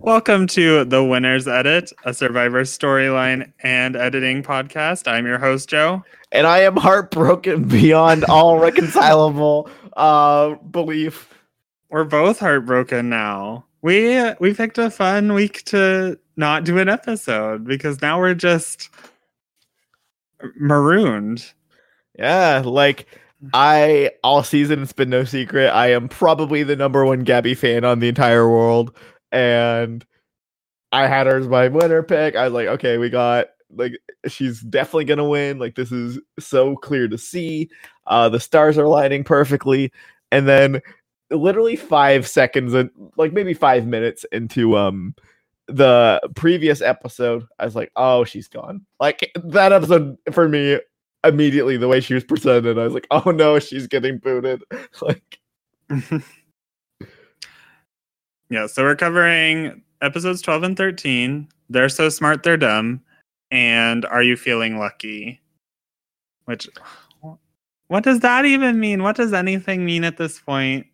Welcome to the Winner's Edit, a Survivor storyline and editing podcast. I'm your host, Joe. And I am heartbroken beyond all reconcilable uh, belief. We're both heartbroken now. We we picked a fun week to not do an episode because now we're just marooned. Yeah, like I all season it's been no secret. I am probably the number one Gabby fan on the entire world. And I had her as my winner pick. I was like, okay, we got like she's definitely gonna win. Like this is so clear to see. Uh the stars are lining perfectly. And then literally five seconds and like maybe five minutes into um the previous episode, I was like, oh, she's gone. Like that episode for me immediately the way she was presented, I was like, oh no, she's getting booted. like Yeah, so we're covering episodes 12 and 13. They're so smart, they're dumb. And are you feeling lucky? Which what does that even mean? What does anything mean at this point?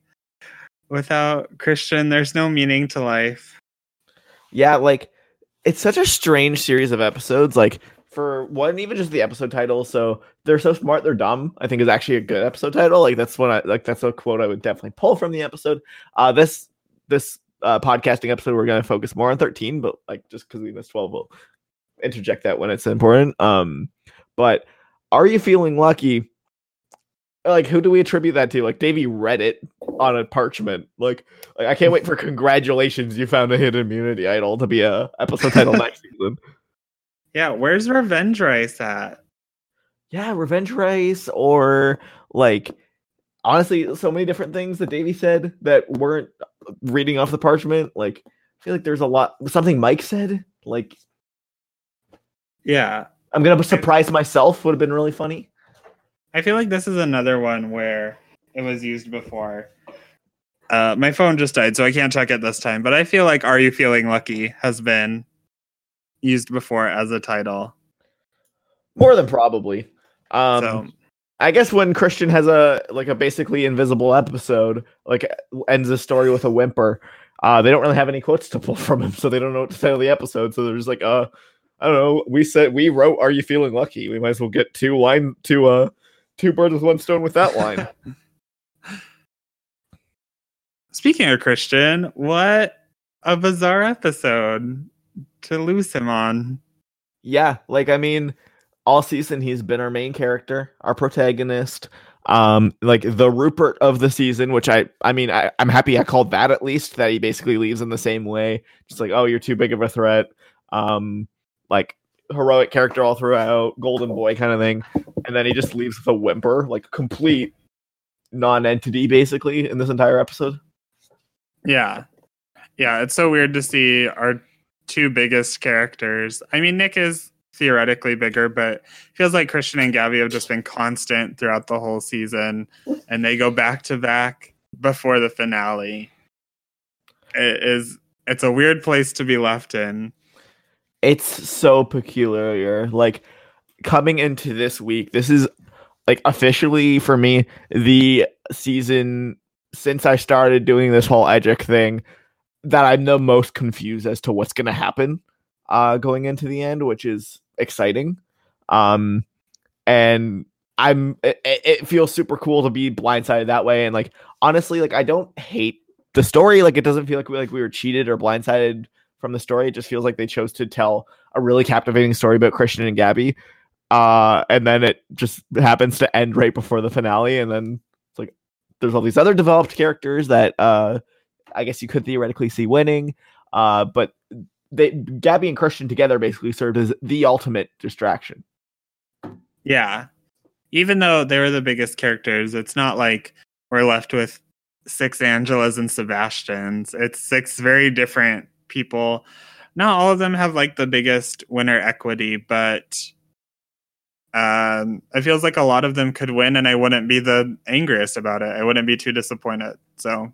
Without Christian, there's no meaning to life. Yeah, like it's such a strange series of episodes. Like for one, even just the episode title. So they're so smart, they're dumb. I think is actually a good episode title. Like that's what I like. That's a quote I would definitely pull from the episode. Uh, this this uh, podcasting episode, we're going to focus more on 13, but like just because we missed 12, we'll interject that when it's important. Um, but are you feeling lucky? Like, who do we attribute that to? Like, Davie read it on a parchment. Like, like I can't wait for congratulations, you found a hidden immunity idol to be a episode title next season. Yeah, where's Revenge Race at? Yeah, Revenge Race or like honestly, so many different things that Davie said that weren't reading off the parchment. Like, I feel like there's a lot. Something Mike said. Like, yeah, I'm gonna surprise myself. Would have been really funny. I feel like this is another one where it was used before. Uh, my phone just died, so I can't check it this time. But I feel like "Are You Feeling Lucky" has been used before as a title. More than probably. Um, so I guess when Christian has a like a basically invisible episode, like ends the story with a whimper, uh, they don't really have any quotes to pull from him, so they don't know what to say title the episode. So they're just like, uh, I don't know. We said we wrote "Are you feeling lucky?" We might as well get two line two uh two birds with one stone with that line. Speaking of Christian, what a bizarre episode to lose him on. Yeah, like I mean, all season he's been our main character, our protagonist, um, like the Rupert of the season, which I I mean I, I'm happy I called that at least that he basically leaves in the same way. Just like, oh, you're too big of a threat. Um, like heroic character all throughout, golden boy kind of thing. And then he just leaves with a whimper, like complete non-entity basically in this entire episode. Yeah. Yeah, it's so weird to see our two biggest characters. I mean, Nick is theoretically bigger, but feels like Christian and Gabby have just been constant throughout the whole season, and they go back to back before the finale. It is it's a weird place to be left in. It's so peculiar. Like coming into this week, this is like officially for me the season since I started doing this whole Edgic thing that I'm the most confused as to what's going to happen uh, going into the end, which is exciting. Um, and I'm it, it, feels super cool to be blindsided that way. And like honestly, like I don't hate the story. Like it doesn't feel like we like we were cheated or blindsided from the story. It just feels like they chose to tell a really captivating story about Christian and Gabby. Uh, and then it just happens to end right before the finale, and then it's like there's all these other developed characters that uh I guess you could theoretically see winning. Uh, but they Gabby and Christian together basically served as the ultimate distraction. Yeah. Even though they were the biggest characters, it's not like we're left with six Angelas and Sebastians. It's six very different people. Not all of them have like the biggest winner equity, but um, it feels like a lot of them could win, and I wouldn't be the angriest about it. I wouldn't be too disappointed. So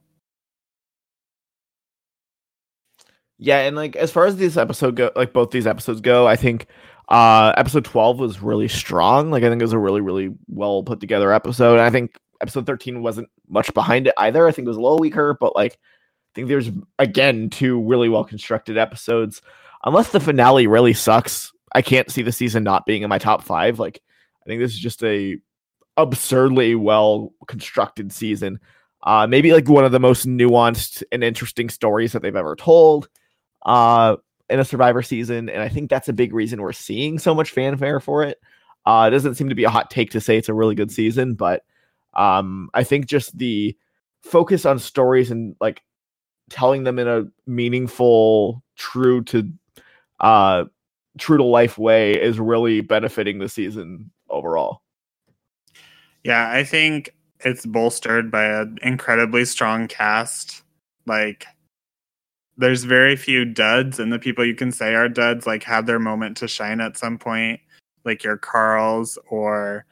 Yeah, and like as far as this episode go, like both these episodes go, I think uh episode 12 was really strong. Like I think it was a really really well put together episode. And I think episode 13 wasn't much behind it either. I think it was a little weaker, but like I think there's again two really well constructed episodes. Unless the finale really sucks, I can't see the season not being in my top five. Like I think this is just a absurdly well constructed season. Uh, maybe like one of the most nuanced and interesting stories that they've ever told uh, in a Survivor season, and I think that's a big reason we're seeing so much fanfare for it. Uh, it doesn't seem to be a hot take to say it's a really good season, but um, I think just the focus on stories and like telling them in a meaningful, true to uh, true to life way is really benefiting the season overall. Yeah, I think it's bolstered by an incredibly strong cast. Like there's very few duds and the people you can say are duds like have their moment to shine at some point like your carls or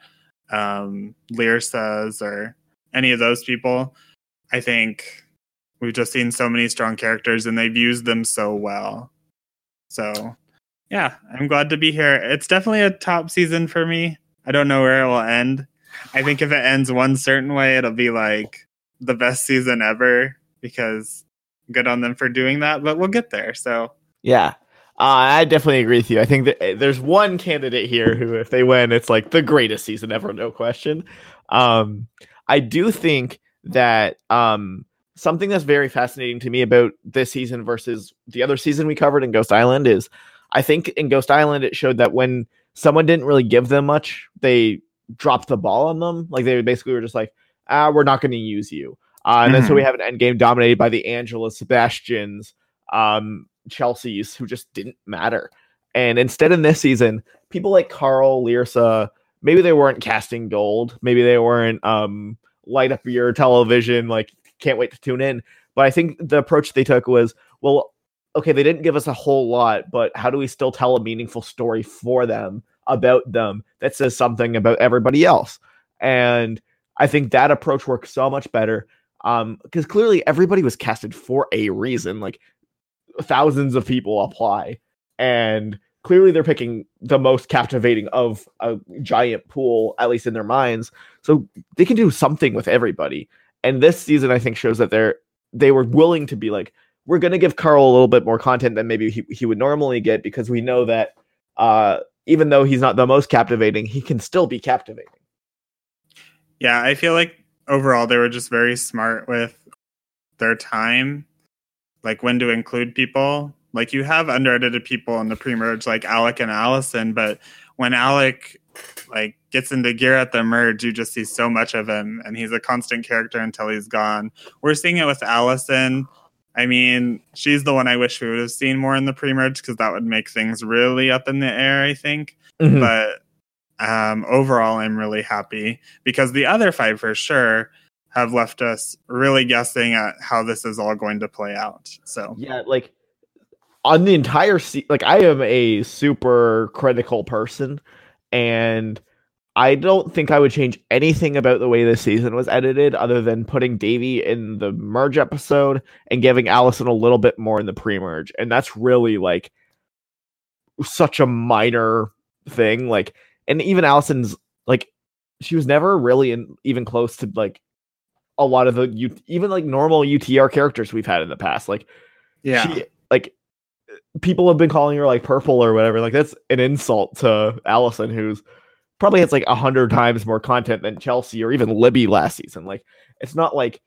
um Lyrsas or any of those people. I think we've just seen so many strong characters and they've used them so well. So yeah i'm glad to be here. It's definitely a top season for me. I don't know where it will end. I think if it ends one certain way, it'll be like the best season ever because good on them for doing that, but we'll get there. So, yeah. Uh, I definitely agree with you. I think that eh, there's one candidate here who, if they win, it's like the greatest season ever, no question. Um, I do think that um, something that's very fascinating to me about this season versus the other season we covered in Ghost Island is I think in Ghost Island it showed that when someone didn't really give them much, they dropped the ball on them. Like they basically were just like, ah, we're not going to use you. Uh, and mm-hmm. then so we mm-hmm. have an end game dominated by the Angela Sebastians, um, Chelsea's, who just didn't matter. And instead, in this season, people like Carl, Lyrsa, maybe they weren't casting gold, maybe they weren't um, light up your television, like can't wait to tune in. But I think the approach they took was, well, okay, they didn't give us a whole lot, but how do we still tell a meaningful story for them about them that says something about everybody else. And I think that approach works so much better. Um, because clearly everybody was casted for a reason. Like thousands of people apply, and clearly they're picking the most captivating of a giant pool, at least in their minds. So they can do something with everybody. And this season, I think, shows that they're they were willing to be like, we're going to give Carl a little bit more content than maybe he, he would normally get because we know that uh, even though he's not the most captivating, he can still be captivating. Yeah, I feel like overall they were just very smart with their time, like when to include people. Like you have underedited people in the pre-merge, like Alec and Alison, but when Alec like gets into gear at the merge, you just see so much of him, and he's a constant character until he's gone. We're seeing it with Alison I mean, she's the one I wish we would have seen more in the pre-merge because that would make things really up in the air, I think. Mm-hmm. But um, overall, I'm really happy because the other five, for sure, have left us really guessing at how this is all going to play out. So yeah, like on the entire se- like I am a super critical person, and I don't think I would change anything about the way this season was edited other than putting Davie in the merge episode and giving Alison a little bit more in the pre-merge. And that's really like such a minor thing. Like, and even Alison's like she was never really in, even close to like a lot of the U, even like normal UTR characters we've had in the past. Like, yeah, she, like people have been calling her like purple or whatever. Like that's an insult to Alison, who's probably has like a hundred times more content than Chelsea or even Libby last season. Like it's not like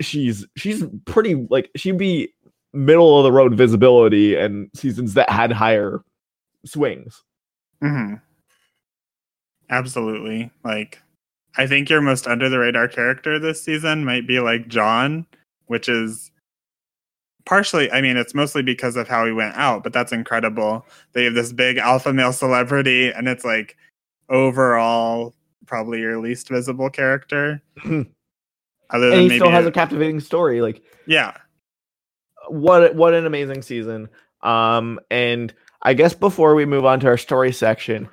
she's she's pretty like she'd be middle of the road visibility and seasons that had higher swings. Mm-hmm. Absolutely. Like I think your most under the radar character this season might be like John, which is partially i mean it's mostly because of how he went out but that's incredible they have this big alpha male celebrity and it's like overall probably your least visible character. Other and he still has a, a captivating story. Like yeah, what what an amazing season. Um, and I guess before we move on to our story section,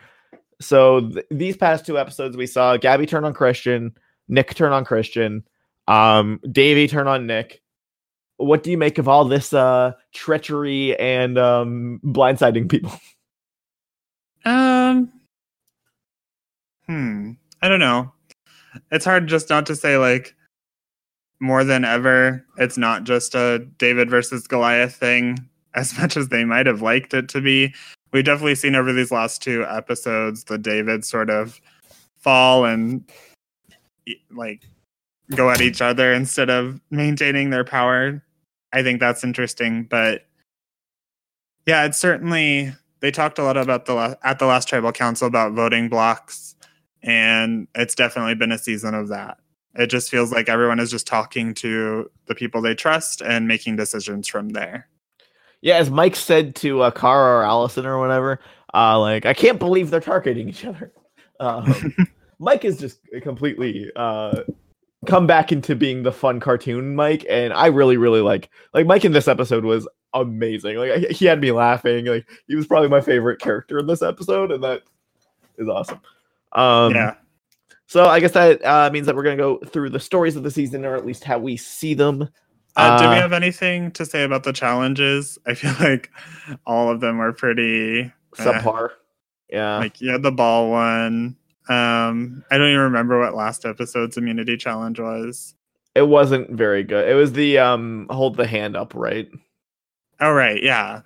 so th- these past two episodes we saw Gabby turn on Christian, Nick turn on Christian, um, Davie turn on Nick. What do you make of all this uh treachery and um blindsiding people? Um Hmm. I don't know. It's hard just not to say like more than ever, it's not just a David versus Goliath thing, as much as they might have liked it to be. We've definitely seen over these last two episodes the David sort of fall and like go at each other instead of maintaining their power. I think that's interesting, but yeah, it's certainly they talked a lot about the at the last tribal council about voting blocks, and it's definitely been a season of that. It just feels like everyone is just talking to the people they trust and making decisions from there. Yeah, as Mike said to uh, Kara or Alison or whatever, uh, like I can't believe they're targeting each other. Um, Mike is just completely uh, come back into being the fun cartoon Mike, and I really, really like like Mike in this episode was amazing. Like he had me laughing. Like he was probably my favorite character in this episode, and that is awesome. Um, yeah. So I guess that uh, means that we're gonna go through the stories of the season, or at least how we see them. Uh, do we have anything to say about the challenges? I feel like all of them were pretty subpar. Yeah, like yeah, the ball one. Um, I don't even remember what last episode's immunity challenge was. It wasn't very good. It was the um hold the hand up, right? Oh right, yeah,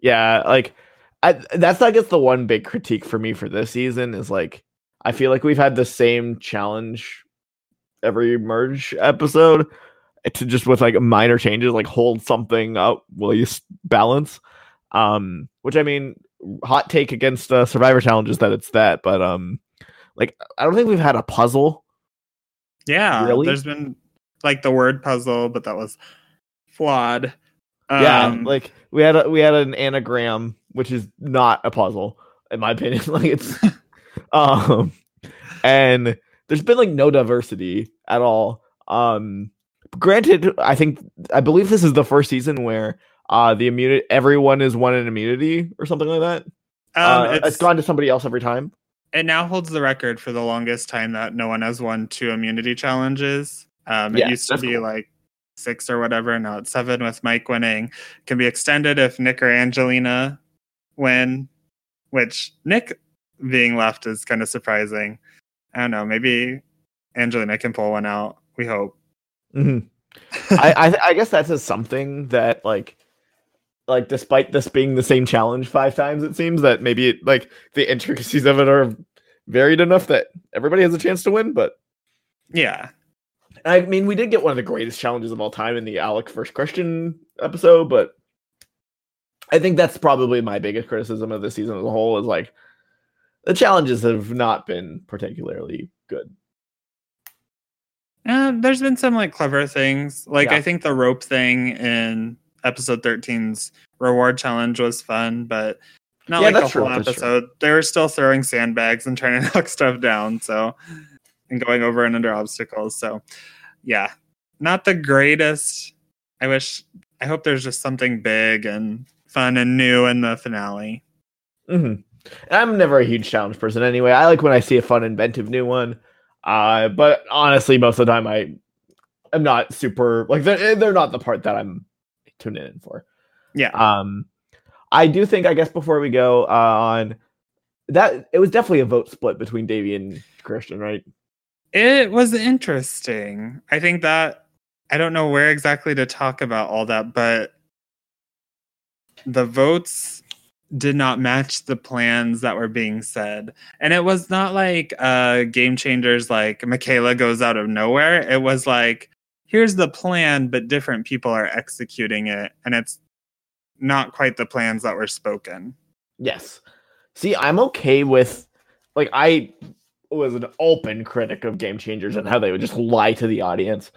yeah. Like I, that's I guess the one big critique for me for this season is like I feel like we've had the same challenge every merge episode to just with like minor changes, like hold something up, will you balance? Um, which I mean, hot take against uh, Survivor challenges that it's that, but um, like I don't think we've had a puzzle. Yeah, really? there's been like the word puzzle, but that was flawed. Um, yeah, like we had a, we had an anagram, which is not a puzzle in my opinion. like it's um, and there's been like no diversity at all. Um, granted, I think I believe this is the first season where uh the immunity everyone is one in immunity or something like that. Um, uh, it's, it's gone to somebody else every time. It now holds the record for the longest time that no one has won two immunity challenges. Um, it yeah, used to be cool. like six or whatever. Now it's seven with Mike winning. Can be extended if Nick or Angelina win, which Nick being left is kind of surprising. I don't know. Maybe Angelina can pull one out. We hope. Mm-hmm. I, I, I guess that's something that like like despite this being the same challenge five times, it seems that maybe it, like the intricacies of it are varied enough that everybody has a chance to win. But yeah, I mean, we did get one of the greatest challenges of all time in the Alec first question episode, but I think that's probably my biggest criticism of the season as a whole is like the challenges have not been particularly good. Uh, there's been some like clever things. Like yeah. I think the rope thing in episode 13's reward challenge was fun, but not yeah, like a whole episode. They were still throwing sandbags and trying to knock stuff down. So and going over and under obstacles. So yeah, not the greatest. I wish. I hope there's just something big and fun and new in the finale. Mm-hmm. I'm never a huge challenge person anyway. I like when I see a fun, inventive new one. Uh, but honestly, most of the time I am not super like they're, they're not the part that I'm tuning in for. Yeah. Um, I do think I guess before we go uh, on that, it was definitely a vote split between Davie and Christian, right? It was interesting. I think that I don't know where exactly to talk about all that, but the votes did not match the plans that were being said. And it was not like uh game changers like Michaela goes out of nowhere. It was like here's the plan but different people are executing it and it's not quite the plans that were spoken. Yes. See, I'm okay with like I was an open critic of game changers and how they would just lie to the audience.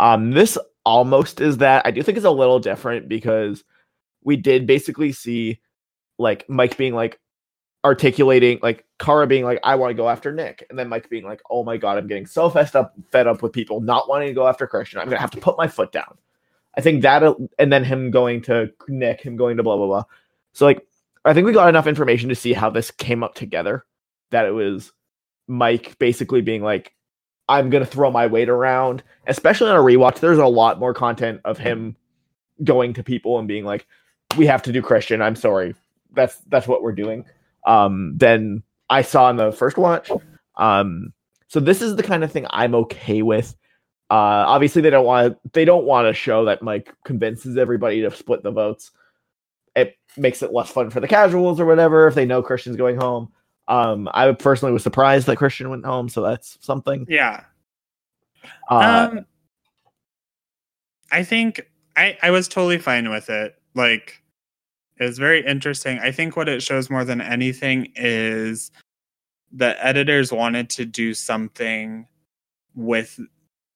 Um this almost is that. I do think it's a little different because we did basically see like Mike being like articulating like Kara being like, I want to go after Nick, and then Mike being like, Oh my god, I'm getting so fed up fed up with people not wanting to go after Christian. I'm gonna have to put my foot down. I think that and then him going to Nick, him going to blah blah blah. So like I think we got enough information to see how this came up together. That it was Mike basically being like, I'm gonna throw my weight around, especially on a rewatch. There's a lot more content of him going to people and being like, We have to do Christian. I'm sorry that's that's what we're doing um, than I saw in the first watch. Um, so this is the kind of thing I'm okay with. Uh, obviously, they don't want they don't want to show that Mike convinces everybody to split the votes. It makes it less fun for the casuals or whatever if they know Christian's going home. Um, I personally was surprised that Christian went home, so that's something. Yeah. Uh, um, I think I I was totally fine with it. Like, was very interesting. I think what it shows more than anything is the editors wanted to do something with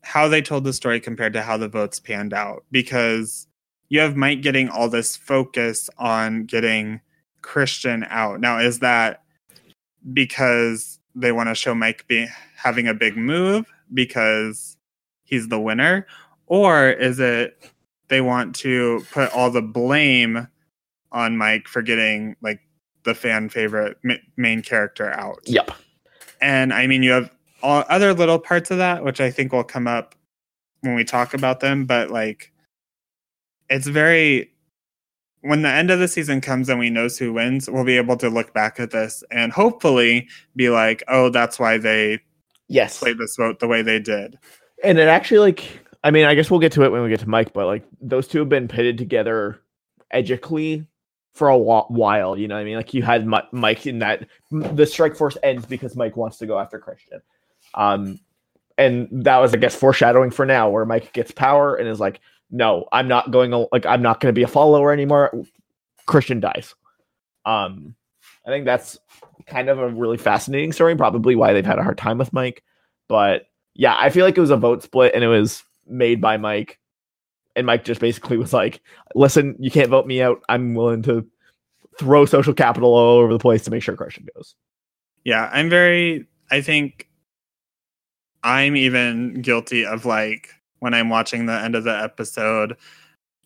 how they told the story compared to how the votes panned out because you have Mike getting all this focus on getting Christian out. Now, is that because they want to show Mike be having a big move because he's the winner, or is it they want to put all the blame on Mike for getting like the fan favorite ma- main character out? yep. And I mean, you have all other little parts of that, which I think will come up when we talk about them. But like, it's very when the end of the season comes and we know who wins, we'll be able to look back at this and hopefully be like, oh, that's why they Yes. played this vote the way they did. And it actually like I mean, I guess we'll get to it when we get to Mike, but like those two have been pitted together edgically for a while. You know what I mean? Like you had Mike in that the strike force ends because Mike wants to go after Christian. Um, and that was, I guess, foreshadowing for now, where Mike gets power and is like, "No, I'm not going. Like, I'm not going to be a follower anymore." Christian dies. Um, I think that's kind of a really fascinating story. Probably why they've had a hard time with Mike, but yeah, I feel like it was a vote split and it was made by Mike. And Mike just basically was like, listen, you can't vote me out. I'm willing to throw social capital all over the place to make sure Christian goes. Yeah, I'm very, I think I'm even guilty of like when I'm watching the end of the episode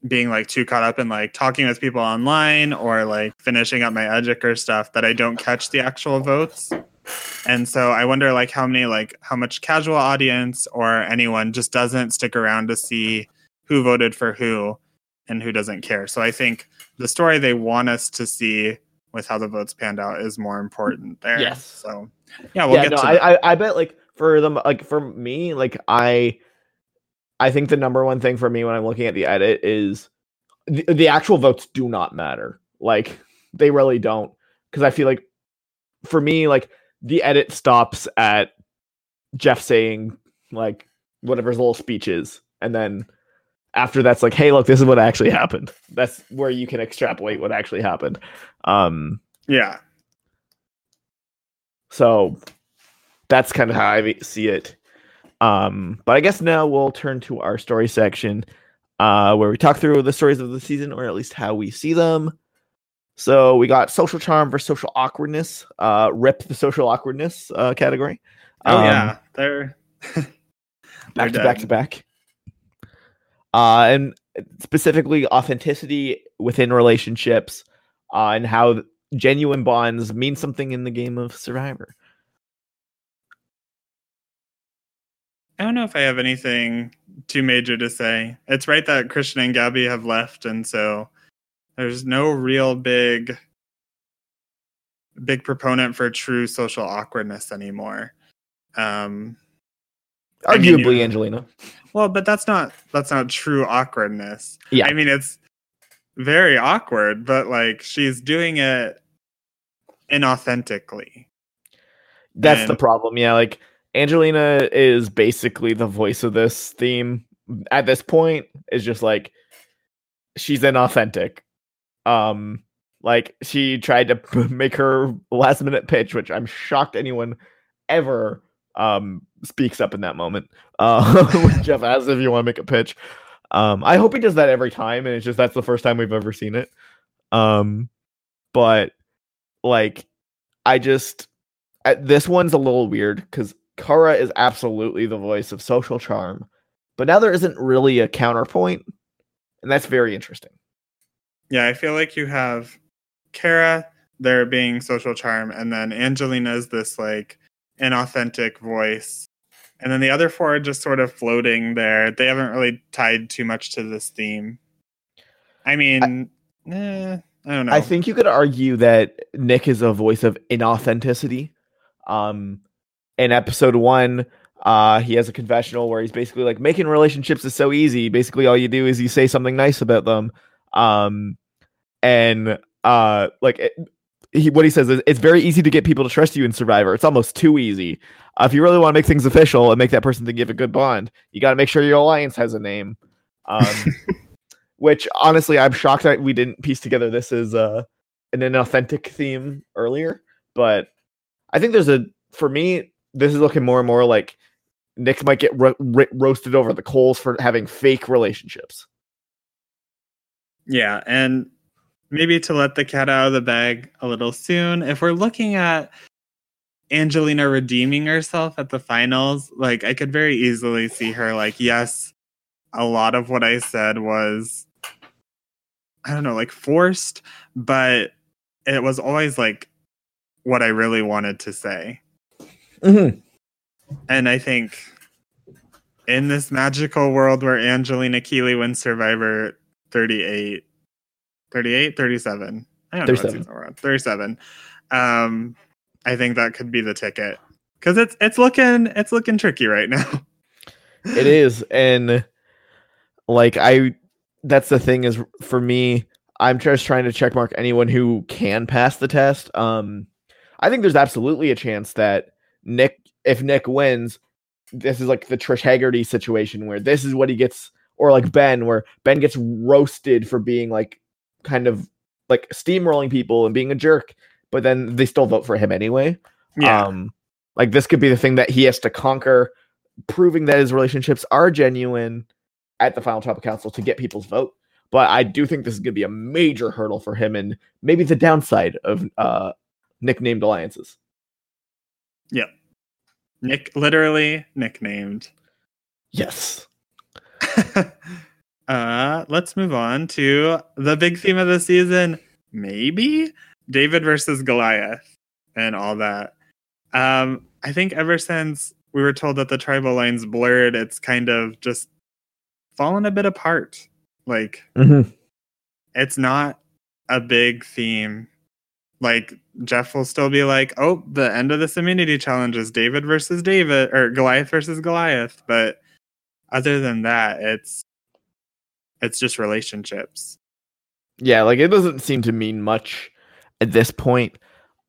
being like too caught up in like talking with people online or like finishing up my Edgiker stuff that I don't catch the actual votes. And so I wonder like how many like how much casual audience or anyone just doesn't stick around to see who voted for who and who doesn't care. So I think the story they want us to see with how the votes panned out is more important there. Yes. So yeah, we'll yeah, get no, to I, that. I, I bet like for them, like for me, like I, I think the number one thing for me when I'm looking at the edit is the, the actual votes do not matter. Like they really don't, because I feel like for me, like the edit stops at Jeff saying like whatever his little speech is, and then after that's like, hey, look, this is what actually happened. That's where you can extrapolate what actually happened. Um, yeah. So that's kind of how I see it. Um, but I guess now we'll turn to our story section, uh, where we talk through the stories of the season, or at least how we see them. So we got social charm versus social awkwardness. Uh, rip the social awkwardness uh, category. Oh Um, yeah. They're back to back to back. Uh, and specifically authenticity within relationships, uh, and how genuine bonds mean something in the game of Survivor. I don't know if I have anything too major to say. It's right that Christian and Gabby have left, and so there's no real big big proponent for true social awkwardness anymore. Um I mean, Arguably, Angelina. well, but that's not that's not true awkwardness. Yeah. I mean it's very awkward, but like she's doing it inauthentically. That's the problem. Yeah, like Angelina is basically the voice of this theme at this point. Is just like she's inauthentic. Um, like she tried to p- make her last minute pitch, which I'm shocked anyone ever um speaks up in that moment. Uh, Jeff asks if you want to make a pitch. Um, I hope he does that every time, and it's just that's the first time we've ever seen it. Um, but like, I just this one's a little weird because Kara is absolutely the voice of social charm, but now there isn't really a counterpoint, and that's very interesting. Yeah, I feel like you have Kara there being social charm, and then Angelina is this like inauthentic voice. And then the other four are just sort of floating there. They haven't really tied too much to this theme. I mean, eh, I don't know. I think you could argue that Nick is a voice of inauthenticity. Um, in episode one, Uh, he has a confessional where he's basically like making relationships is so easy. Basically, all you do is you say something nice about them. Um, and uh, like it, he, what he says is it's very easy to get people to trust you in Survivor. It's almost too easy. Uh, if you really want to make things official and make that person think you have a good bond, you got to make sure your alliance has a name. Um, which honestly, I'm shocked that we didn't piece together this as uh, an, an authentic theme earlier. But I think there's a for me, this is looking more and more like Nick might get ro- ro- roasted over the coals for having fake relationships. Yeah, and maybe to let the cat out of the bag a little soon. If we're looking at Angelina redeeming herself at the finals, like I could very easily see her like, yes, a lot of what I said was I don't know, like forced, but it was always like what I really wanted to say. Mm-hmm. And I think in this magical world where Angelina Keeley wins Survivor 38, 38, 37. I don't know 37. what season we're on. 37. Um, I think that could be the ticket. Cause it's it's looking it's looking tricky right now. it is and like i that's the thing is for me i'm just trying to check mark anyone who can pass the test um i think there's absolutely a chance that nick if nick wins this is like the trish haggerty situation where this is what he gets or like ben where ben gets roasted for being like kind of like steamrolling people and being a jerk but then they still vote for him anyway Yeah. um like this could be the thing that he has to conquer proving that his relationships are genuine at the final tribal council to get people's vote. But I do think this is going to be a major hurdle for him and maybe the downside of uh, nicknamed alliances. Yep. Nick literally nicknamed. Yes. uh let's move on to the big theme of the season, maybe David versus Goliath and all that. Um I think ever since we were told that the tribal lines blurred, it's kind of just fallen a bit apart. Like Mm-hmm. it's not a big theme. Like Jeff will still be like, "Oh, the end of this immunity challenge is David versus David or Goliath versus Goliath," but other than that, it's it's just relationships. Yeah, like it doesn't seem to mean much at this point.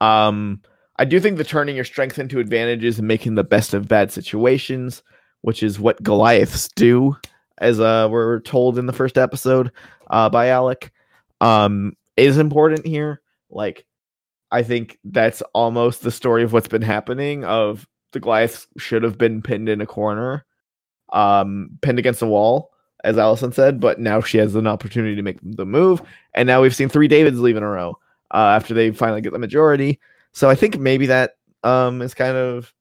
Um, I do think the turning your strength into advantages and making the best of bad situations, which is what Goliaths do, as uh we're told in the first episode uh by Alec, um, is important here. Like, I think that's almost the story of what's been happening. Of the Goliaths should have been pinned in a corner, um, pinned against a wall, as Alison said, but now she has an opportunity to make the move. And now we've seen three Davids leave in a row uh, after they finally get the majority. So I think maybe that um, is kind of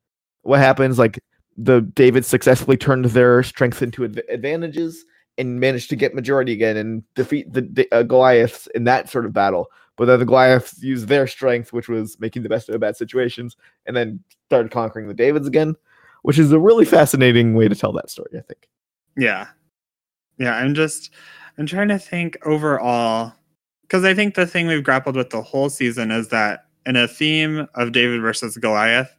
what happens. Like the Davids successfully turned their strength into adv- advantages and managed to get majority again and defeat the, the uh, Goliaths in that sort of battle. But then the Goliaths used their strength, which was making the best of bad situations, and then started conquering the Davids again, which is a really fascinating way to tell that story. I think. Yeah. Yeah, I'm just I'm trying to think overall because I think the thing we've grappled with the whole season is that in a theme of David versus Goliath,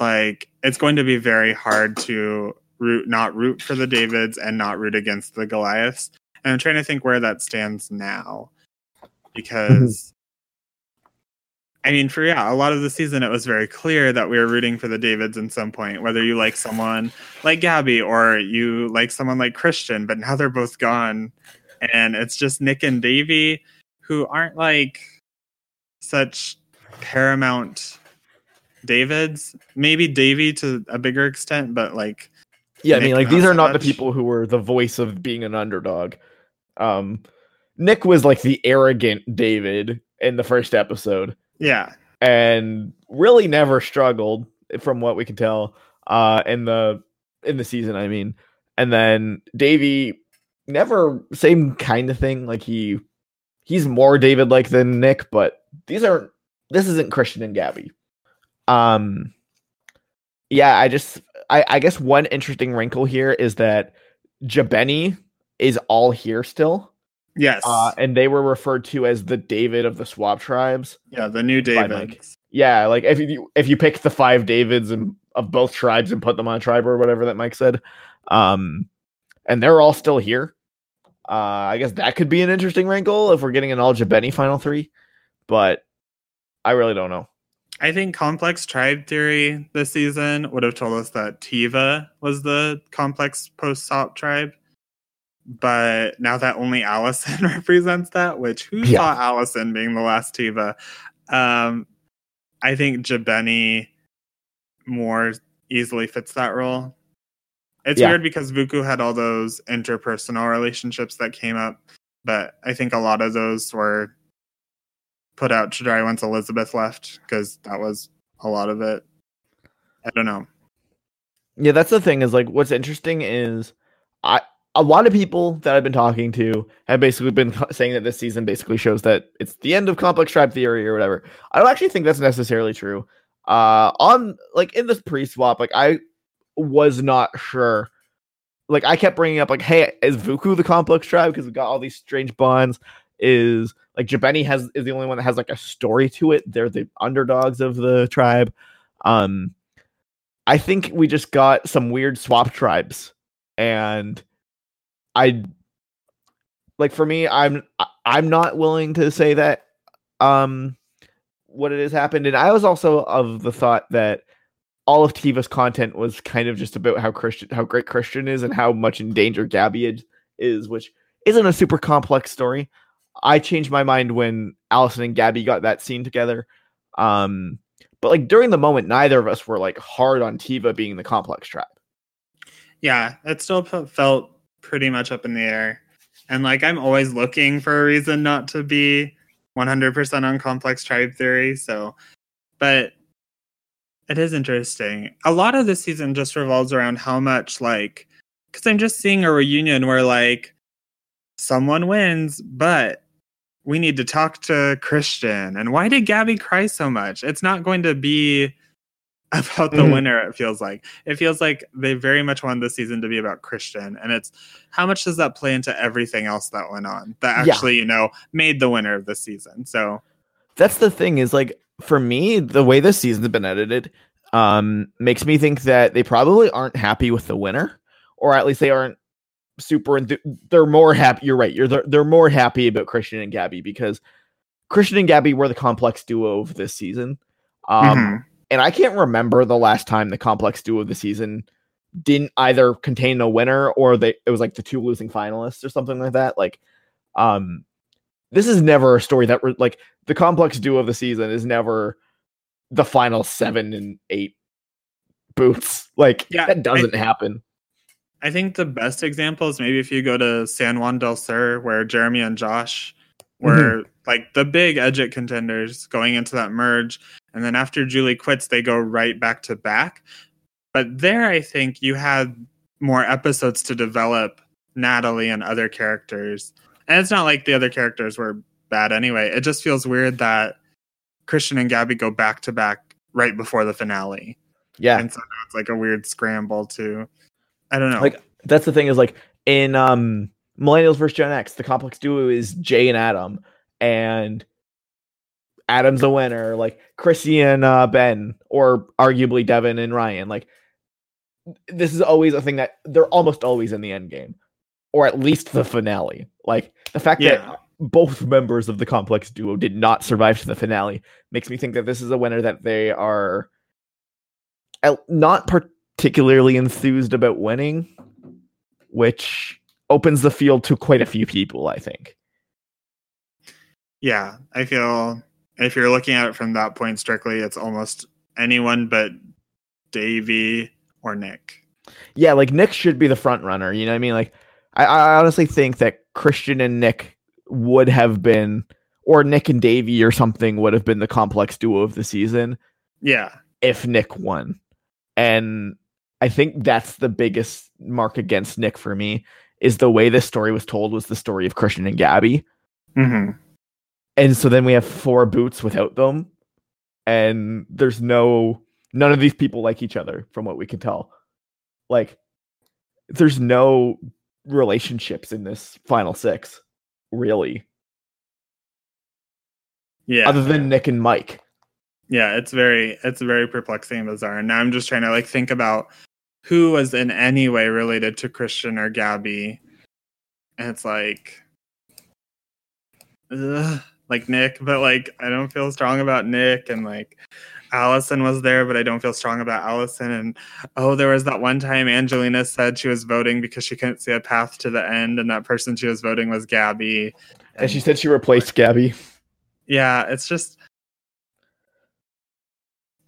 like it's going to be very hard to root not root for the Davids and not root against the Goliaths. And I'm trying to think where that stands now. Mm-hmm. Because I mean, for yeah, a lot of the season it was very clear that we were rooting for the Davids in some point, whether you like someone like Gabby or you like someone like Christian, but now they're both gone. And it's just Nick and Davie who aren't like such paramount Davids. Maybe Davie to a bigger extent, but like Yeah, I mean, like these so are not much. the people who were the voice of being an underdog. Um, Nick was like the arrogant David in the first episode, yeah. and really never struggled, from what we can tell, uh, in the in the season. I mean, and then Davie never same kind of thing. Like he he's more David like than Nick, but these aren't. This isn't Christian and Gabby. Um, yeah, I just I, I guess one interesting wrinkle here is that Jabeni is all here still, Yes. uh, and they were referred to as the David of the swap tribes. yeah, the new David. Yeah, like if you if you pick the five Davids and of both tribes and put them on a tribe or whatever that Mike said. Um, and they're all still here. Uh, I guess that could be an interesting wrinkle if we're getting an all Jabeni final three, but I really don't know. I think complex tribe theory this season would have told us that Tiva was the complex post swap tribe. But now that only Alison represents that, which who Yeah. saw Alison being the last Tiva? Um, I think Jabeni more easily fits that role. It's Yeah. weird because Vuku had all those interpersonal relationships that came up, but I think a lot of those were put out to dry once Elizabeth left because that was a lot of it. I don't know. Yeah, that's the thing is like what's interesting is I a lot of people that I've been talking to have basically been saying that this season basically shows that it's the end of complex tribe theory or whatever. I don't actually think that's necessarily true. Uh on like in this pre-swap, like I was not sure. Like I kept bringing up like, hey, is Vuku the complex tribe because we got all these strange bonds? Is like Jabeni has is the only one that has like a story to it. They're the underdogs of the tribe. Um I think we just got some weird swap tribes, and I like for me, I'm I'm not willing to say that um what it has happened, and I was also of the thought that all of Tiva's content was kind of just about how Christian how great Christian is and how much in danger Gabby is, is which isn't a super complex story. I changed my mind when Alison and Gabby got that scene together. Um, but like during the moment, neither of us were like hard on Tiva being the complex tribe. Yeah, it still felt pretty much up in the air. And like I'm always looking for a reason not to be 100% on complex tribe theory. So, but it is interesting. A lot of this season just revolves around how much like cuz I'm just seeing a reunion where like someone wins, but we need to talk to Christian. And why did Gabby cry so much? It's not going to be about the Mhm. winner, it feels like. It feels like they very much wanted the season to be about Christian. And it's how much does that play into everything else that went on that Yeah. actually, you know, made the winner of the season? So, That's the thing is like for me, the way this season's been edited um makes me think that they probably aren't happy with the winner, or at least they aren't super enth- they're more happy you're right you're they're, they're more happy about christian and gabby because christian and gabby were the complex duo of this season um mhm. And I can't remember the last time the complex duo of the season didn't either contain a winner or they it was like the two losing finalists or something like that. Like, um, this is never a story that re- like the complex duo of the season is never the final seven and eight boots. Like, Yeah, that doesn't happen. I think the best example is maybe if you go to San Juan del Sur, where Jeremy and Josh were like the big Edgic contenders going into that merge. And then after Julie quits, they go right back to back. But there, I think you had more episodes to develop Natalie and other characters. And it's not like the other characters were bad anyway. It just feels weird that Christian and Gabby go back to back right before the finale. Yeah, And so now it's like a weird scramble to, I don't know. like that's the thing is like in um millennials versus gen x the complex duo is jay and adam and adam's a winner like chrissy and uh ben or arguably devon and ryan like this is always a thing that they're almost always in the end game or at least the finale like the fact Yeah. that both members of the complex duo did not survive to the finale makes me think that this is a winner that they are not particularly enthused about winning which opens the field to quite a few people, I think. Yeah, I feel if you're looking at it from that point strictly, it's almost anyone but Davie or Nick. Yeah, like Nick should be the front runner. You know what I mean? Like, I, I honestly think that Christian and Nick would have been, or Nick and Davie or something would have been the complex duo of the season Yeah, if Nick won. And I think that's the biggest mark against Nick for me is the way this story was told was the story of Christian and Gabby. hmm and so then we have four boots without them. And there's no none of these people like each other from what we can tell. Like there's no relationships in this final six really. Yeah, other than nick and mike. Yeah, it's very it's very perplexing and bizarre. And now I'm just trying to like think about who was in any way related to Christian or Gabby. And it's like ugh, like Nick, but like I don't feel strong about Nick and like Alison was there, but I don't feel strong about Alison. And oh, there was that one time Angelina said she was voting because she couldn't see a path to the end, and that person she was voting was Gabby. And she said she replaced Gabby. Yeah, it's just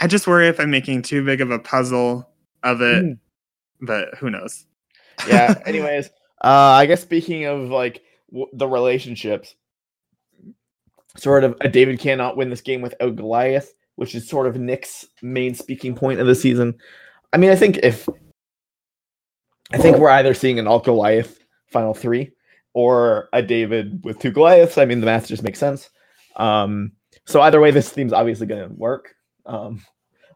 I just worry if I'm making too big of a puzzle of it, Mm. but who knows? Yeah. Anyways, uh, I guess speaking of like w- the relationships, sort of a David cannot win this game without Goliath, which is sort of Nick's main speaking point of the season. I mean, I think if I think we're either seeing an all Goliath final three or a David with two Goliaths. I mean, the math just makes sense. Um, so either way, this theme's obviously going to work. Um,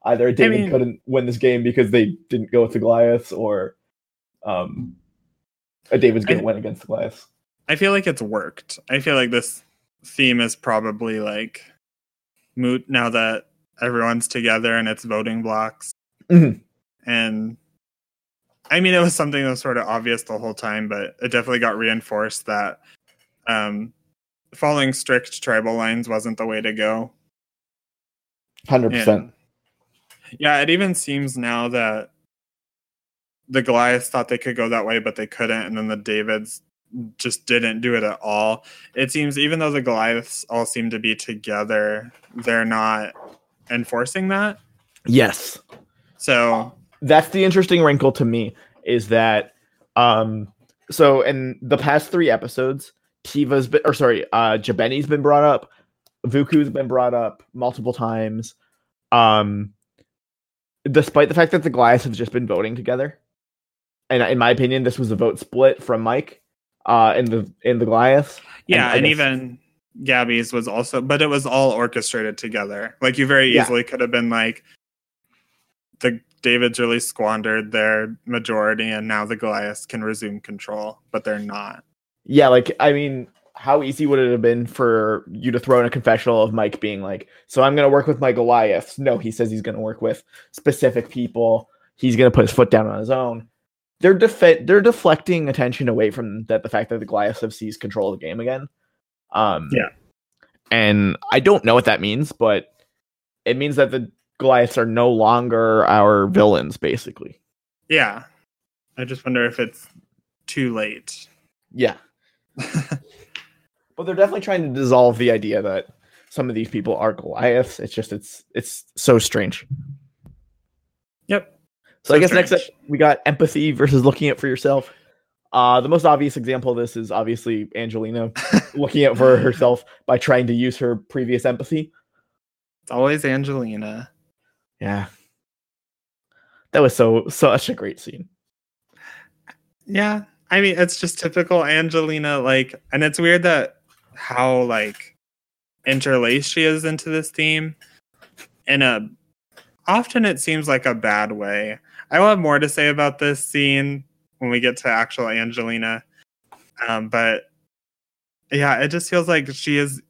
either David mean- couldn't win this game because they didn't go with the Goliaths, or um, a David's going to win against the Goliaths. I feel like it's worked. I feel like this theme is probably like moot now that everyone's together and it's voting blocks. Mhm. And I mean, it was something that was sort of obvious the whole time, but it definitely got reinforced that um, following strict tribal lines wasn't the way to go. Hundred percent. And yeah, it even seems now that the Goliaths thought they could go that way, but they couldn't, and then the Davids just didn't do it at all. It seems even though the Goliaths all seem to be together, they're not enforcing that. Yes, So that's the interesting wrinkle to me is that um so in the past three episodes Tavua's been or sorry uh jabeni's been brought up vuku's been brought up multiple times um despite the fact that the goliaths have just been voting together and in my opinion this was a vote split from mike uh in the in the Goliath. yeah, and, guess- even Gabby's was also, but it was all orchestrated together. Like you very Yeah. easily could have been like, the Davids really squandered their majority, and now the Goliaths can resume control, but they're not. Yeah, like I mean, how easy would it have been for you to throw in a confessional of Mike being like, "So I'm going to work with my Goliaths." No, he says he's going to work with specific people. He's going to put his foot down on his own. They're def- they're deflecting attention away from that the fact that the Goliaths have seized control of the game again. Um, Yeah. and I don't know what that means, but it means that the Goliaths are no longer our villains, basically. Yeah. I just wonder if it's too late. Yeah. But they're definitely trying to dissolve the idea that some of these people are Goliaths. It's just it's it's so strange. So I guess next up we got empathy versus looking out for yourself. Uh the most obvious example of this is obviously Angelina looking out for herself by trying to use her previous empathy. It's always Angelina. Yeah. That was so such a great scene. Yeah. I mean, it's just typical Angelina. Like, and it's weird that how, like, interlaced she is into this theme in a often it seems like a bad way. I will have more to say about this scene when we get to actual Angelina. Um, but yeah, it just feels like she is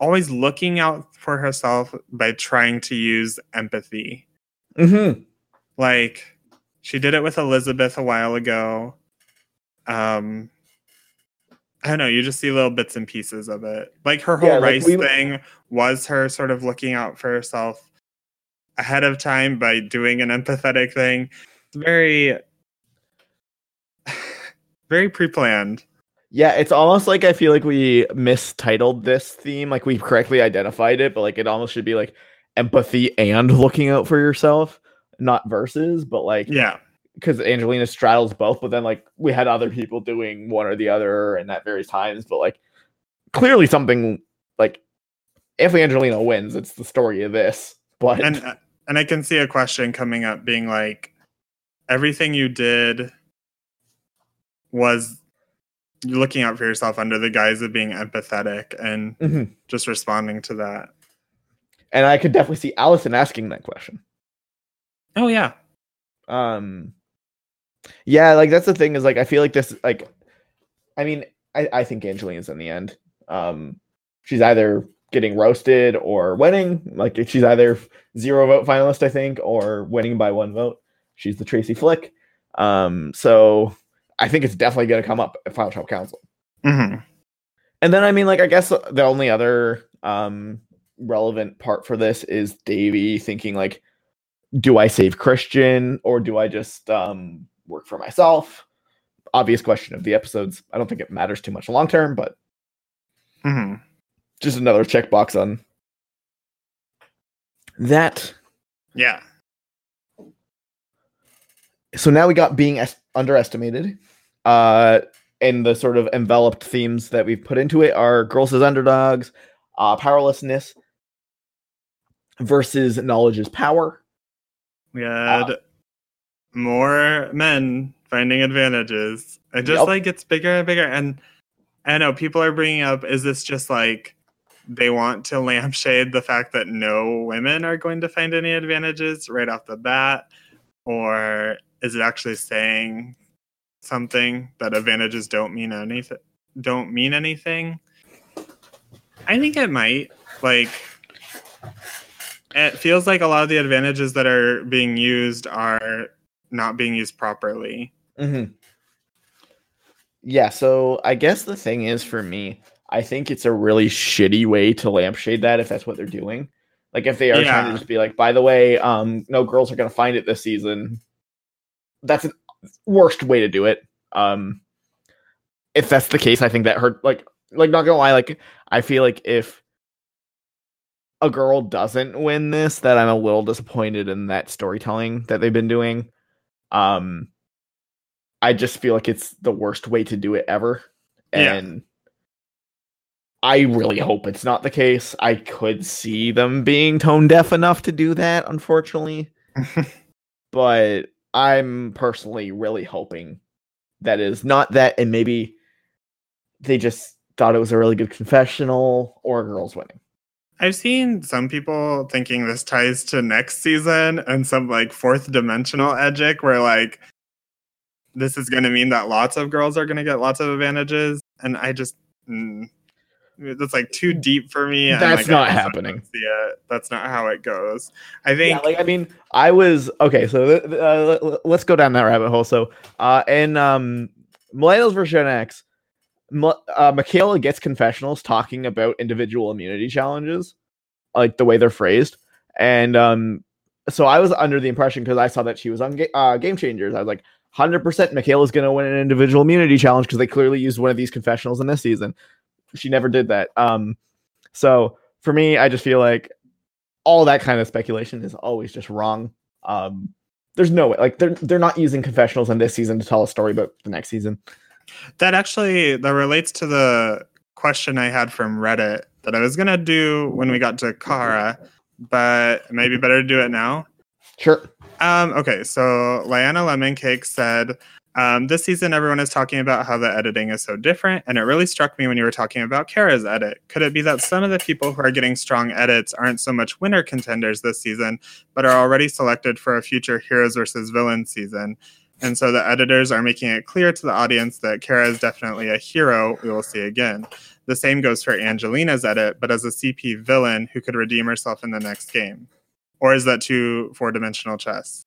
always looking out for herself by trying to use empathy. Mm-hmm. Like she did it with Elizabeth a while ago. Um I don't know, you just see little bits and pieces of it. Like her whole Yeah, like rice we- thing was her sort of looking out for herself ahead of time by doing an empathetic thing. It's very very pre-planned. Yeah, it's almost like I feel like we mistitled this theme. Like we've correctly identified it, but like it almost should be like empathy and looking out for yourself, not versus, but like Yeah. because Angelina straddles both, but then like we had other people doing one or the other and at various times, but like clearly something like if Angelina wins, it's the story of this. But And uh, and I can see a question coming up being like everything you did was looking out for yourself under the guise of being empathetic and Mhm. just responding to that. and I could definitely see Alison asking that question. Oh yeah. um yeah like that's the thing is like i feel like this like i mean i i think angelina's in the end um she's either getting roasted or winning. Like she's either zero vote finalist, I think, or winning by one vote. She's the Tracy Flick. Um, so I think it's definitely going to come up at Final Tribal Council. hmm And then I mean, like, I guess the only other um relevant part for this is Davie thinking like, do I save Christian or do I just um work for myself? Obvious question of the episodes. I don't think it matters too much long term, but hmm just another checkbox on that. Yeah. So now we got being es- underestimated. Uh, and the sort of enveloped themes that we've put into it are girls as underdogs, uh, powerlessness versus knowledge is power. We had more men finding advantages. It just Yep. like gets bigger and bigger. And I know people are bringing up is this just like they want to lampshade the fact that no women are going to find any advantages right off the bat? Or is it actually saying something that advantages don't mean anything? Don't mean anything? I think it might. Like, it feels like a lot of the advantages that are being used are not being used properly. Mm-hmm. Yeah, so I guess the thing is for me, I think it's a really shitty way to lampshade that if that's what they're doing. Like if they are trying to just be like, by the way, um, no girls are gonna find it this season. That's the worst way to do it. Um, if that's the case, I think that hurt. Like, like not gonna lie, like I feel like if a girl doesn't win this, that I'm a little disappointed in that storytelling that they've been doing. Um, I just feel like it's the worst way to do it ever. Yeah. I really hope it's not the case. I could see them being tone deaf enough to do that, unfortunately. but I'm personally really hoping that is not that, and maybe they just thought it was a really good confessional or girls winning. I've seen some people thinking this ties to next season and some like fourth dimensional edgic where like this is going to mean that lots of girls are going to get lots of advantages. And I just, mm, that's like too deep for me. That's like, not happening. It. That's not how it goes. I think yeah, like I mean, I was okay. So uh, let's go down that rabbit hole. So, uh, in um, Millennials versus Gen X, uh, Michaela gets confessionals talking about individual immunity challenges, like the way they're phrased, and um, so I was under the impression because I saw that she was on ga- uh, Game Changers. I was like, hundred percent, Michaela's going to win an individual immunity challenge because they clearly used one of these confessionals in this season. She never did that. Um, so for me, I just feel like all that kind of speculation is always just wrong. Um, there's no way, like they're they're not using confessionals in this season to tell a story about the next season. that actually that relates to the question I had from Reddit that I was going to do when we got to Kara, but maybe better to do it now. Sure. Um, okay, so Lyanna Lemon Cake said, um, This season, everyone is talking about how the editing is so different, and it really struck me when you were talking about Kara's edit. Could it be that some of the people who are getting strong edits aren't so much winner contenders this season, but are already selected for a future heroes versus villains season? And so the editors are making it clear to the audience that Kara is definitely a hero we will see again. The same goes for Angelina's edit, but as a CP villain who could redeem herself in the next game. Or is that too four dimensional chess?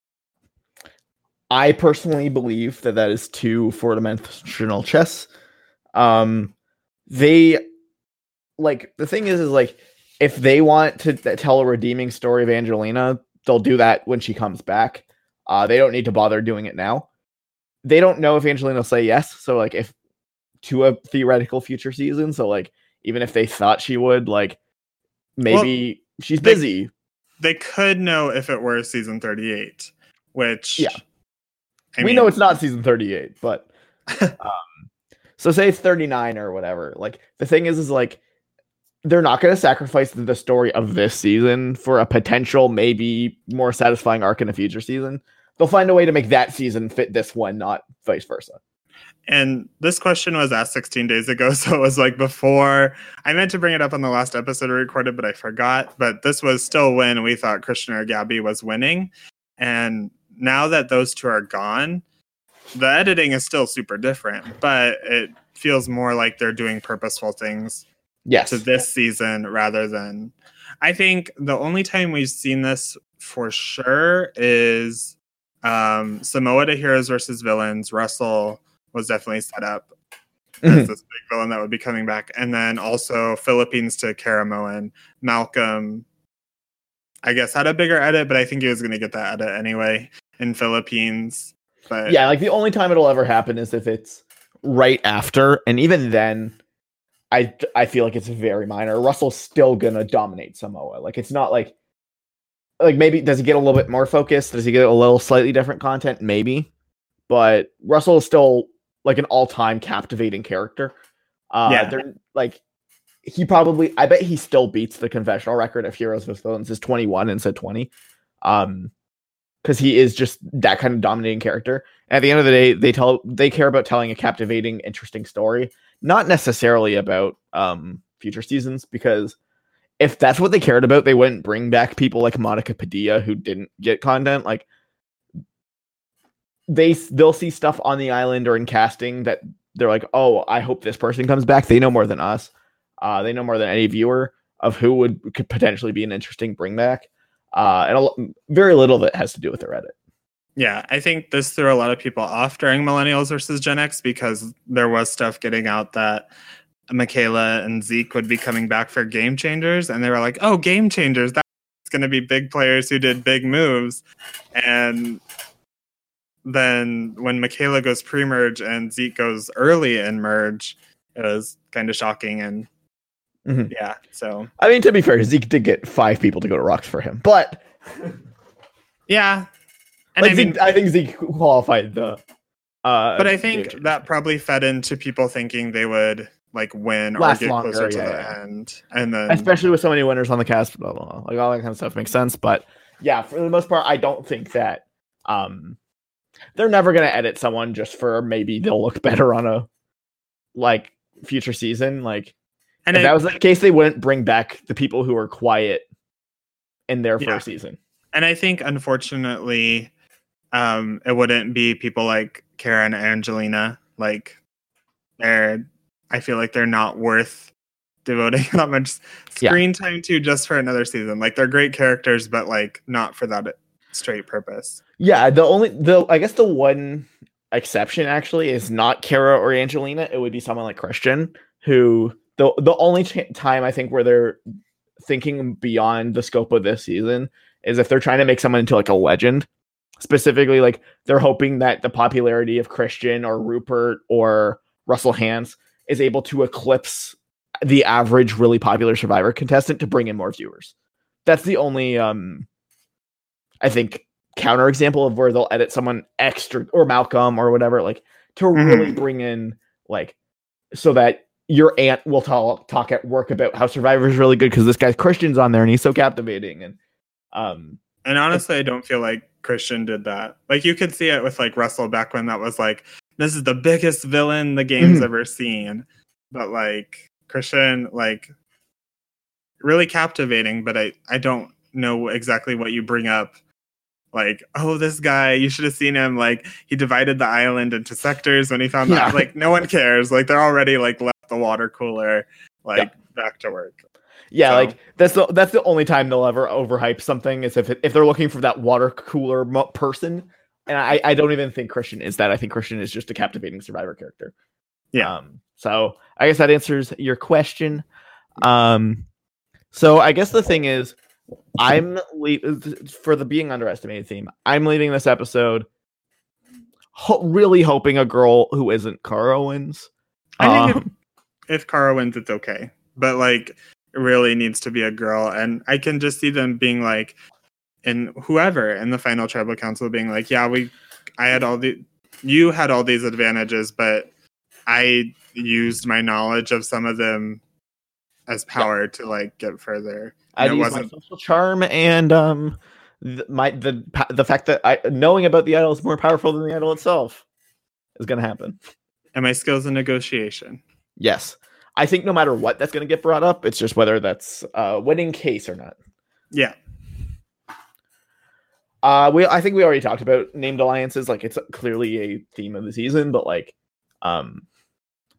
I personally believe that that is too four dimensional chess. Um, they like the thing is is like if they want to tell a redeeming story of Angelina, they'll do that when she comes back. Uh, they don't need to bother doing it now. They don't know if Angelina will say yes. So like if to a theoretical future season, so like even if they thought she would, like maybe she's they- busy. they could know if it were season 38 which Yeah. I we mean, know it's not season 38 but um so say it's 39 or whatever like the thing is is like they're not going to sacrifice the story of this season for a potential maybe more satisfying arc in a future season. They'll find a way to make that season fit this one not vice versa. And this question was asked 16 days ago so it was like before. I meant to bring it up on the last episode we recorded but i forgot. But this was still when we thought christian or gabby was winning. And now that those two are gone the editing is still super different but it feels more like they're doing purposeful things Yes. to this season rather than I think the only time we've seen this for sure is um Samoa to heroes versus villains. Russell was definitely set up as Mhm. this big villain that would be coming back. And then also Philippines to Caramoan. Malcolm I guess had a bigger edit, but I think he was gonna get that edit anyway in Philippines. But yeah, like the only time it'll ever happen is if it's right after, and even then, I I feel like it's very minor. Russell's still gonna dominate Samoa. Like it's not like like maybe does he get a little bit more focused? Does he get a little slightly different content? Maybe, but Russell is still like an all time captivating character. Uh, Yeah. they're like he probably I bet he still beats the confessional record of heroes with villains is 21 instead of 20. Um because he is just that kind of dominating character. And at the end of the day, they tell they care about telling a captivating, interesting story, not necessarily about um future seasons, because if that's what they cared about, they wouldn't bring back people like Monica Padilla who didn't get content. Like they they'll see stuff on the island or in casting that they're like, oh, I hope this person comes back. They know more than us. Uh, they know more than any viewer of who would could potentially be an interesting bring back. Uh, and a, very little of it has to do with their edit. Yeah, I think this threw a lot of people off during Millennials versus Gen X because there was stuff getting out that Michaela and Zeke would be coming back for game changers, and they were like, "Oh, game changers! That's going to be big players who did big moves." And then when Michaela goes pre-merge and Zeke goes early in merge, it was kind of shocking. And Mhm. yeah, so I mean, to be fair, Zeke did get five people to go to Rocks for him, but yeah, and like, I mean, Zeke, I think Zeke qualified the. Uh, but I think that probably fed into people thinking they would like win or get longer, closer to yeah, the yeah. end, and then especially with so many winners on the cast, blah, blah, blah, like all that kind of stuff makes sense. But yeah, for the most part, I don't think that um they're never gonna edit someone just for maybe they'll look better on a like future season. Like and if I, that was the case, they wouldn't bring back the people who were quiet in their Yeah. first season. and I think unfortunately, um, it wouldn't be people like Karen and Angelina. Like they're, I feel like they're not worth devoting that much Yeah. screen time to just for another season. Like they're great characters, but like not for that straight purpose. Yeah, the only the I guess the one exception actually is not Kara or Angelina. It would be someone like Christian, who the the only ch- time I think where they're thinking beyond the scope of this season is if they're trying to make someone into like a legend. Specifically, like they're hoping that the popularity of Christian or Rupert or Russell Hantz is able to eclipse the average really popular Survivor contestant to bring in more viewers. That's the only um I think counter example of where they'll edit someone extra or Malcolm or whatever, like to really bring in like so that your aunt will talk talk at work about how Survivor is really good because this guy's Christian's on there and he's so captivating and um And honestly, I don't feel like Christian did that. Like you could see it with like Russell back when that was like, this is the biggest villain the game's Mhm. ever seen. But like Christian, like really captivating, but I, I don't know exactly what you bring up. Like, oh, this guy, you should have seen him. Like, he divided the island into sectors when he found Yeah. that. Like, no one cares. Like, they're already like left the water cooler, like back to work. yeah, So- like that's the that's the only time they'll ever overhype something is if it, if they're looking for that water cooler mo- person. And I, I don't even think Christian is that. I think Christian is just a captivating Survivor character. Yeah. Um, so I guess that answers your question. Um, so I guess the thing is, I'm le- for the being underestimated theme. I'm leaving this episode ho- really hoping a girl who isn't. I think Um, if Kara wins, it's okay. But like, it really needs to be a girl, and I can just see them being like, and whoever in the final tribal council being like, yeah, we, I had all the, you had all these advantages, but I used my knowledge of some of them as power to like get further. I And it use my wasn't- social charm and um, th- my the the fact that I knowing about the idol is more powerful than the idol itself is going to happen. And my skills in negotiation. Yes, I think no matter what, that's going to get brought up. It's just whether that's a winning case or not. Yeah, Uh, we I think we already talked about named alliances. Like it's clearly a theme of the season, but like, um,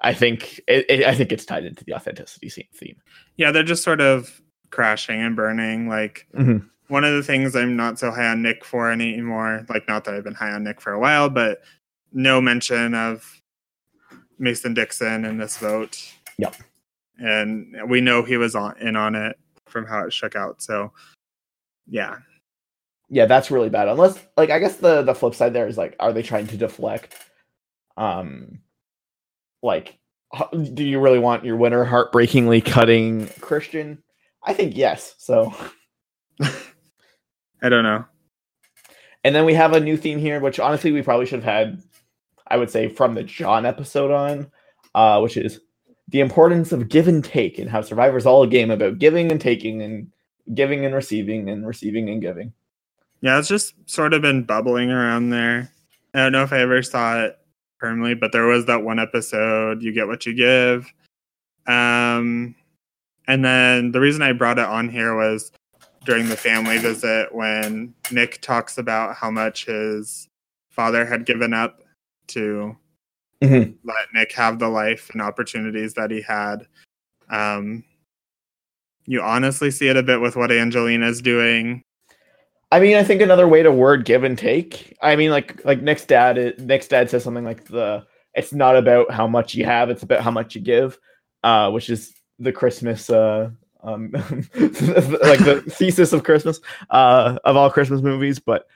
I think it, it, I think it's tied into the authenticity theme. Yeah, they're just sort of crashing and burning. Like Mhm. one of the things I'm not so high on Nick for anymore. Like not that I've been high on Nick for a while, but no mention of Mason Dixon in this vote. Yep. And we know he was on in on it from how it shook out. So yeah. Yeah, that's really bad. Unless like I guess the the flip side there is like are they trying to deflect um like do you really want your winner heartbreakingly cutting Christian? I think yes. So I don't know. And then we have a new theme here, which honestly we probably should have had, I would say, from the John episode on, uh, which is the importance of give and take and how Survivor's all a game about giving and taking and giving and receiving and receiving and giving. Yeah, it's just sort of been bubbling around there. I don't know if I ever saw it firmly, but there was that one episode, You Get What You Give. Um, and then the reason I brought it on here was during the family visit when Nick talks about how much his father had given up to Mhm. let Nick have the life and opportunities that he had. Um, you honestly see it a bit with what Angelina's doing. I mean, I think another way to word give and take. I mean, like like Nick's dad. Nick's dad says something like the it's not about how much you have; it's about how much you give, uh, which is the Christmas, uh, um, like the thesis of Christmas, uh, of all Christmas movies. But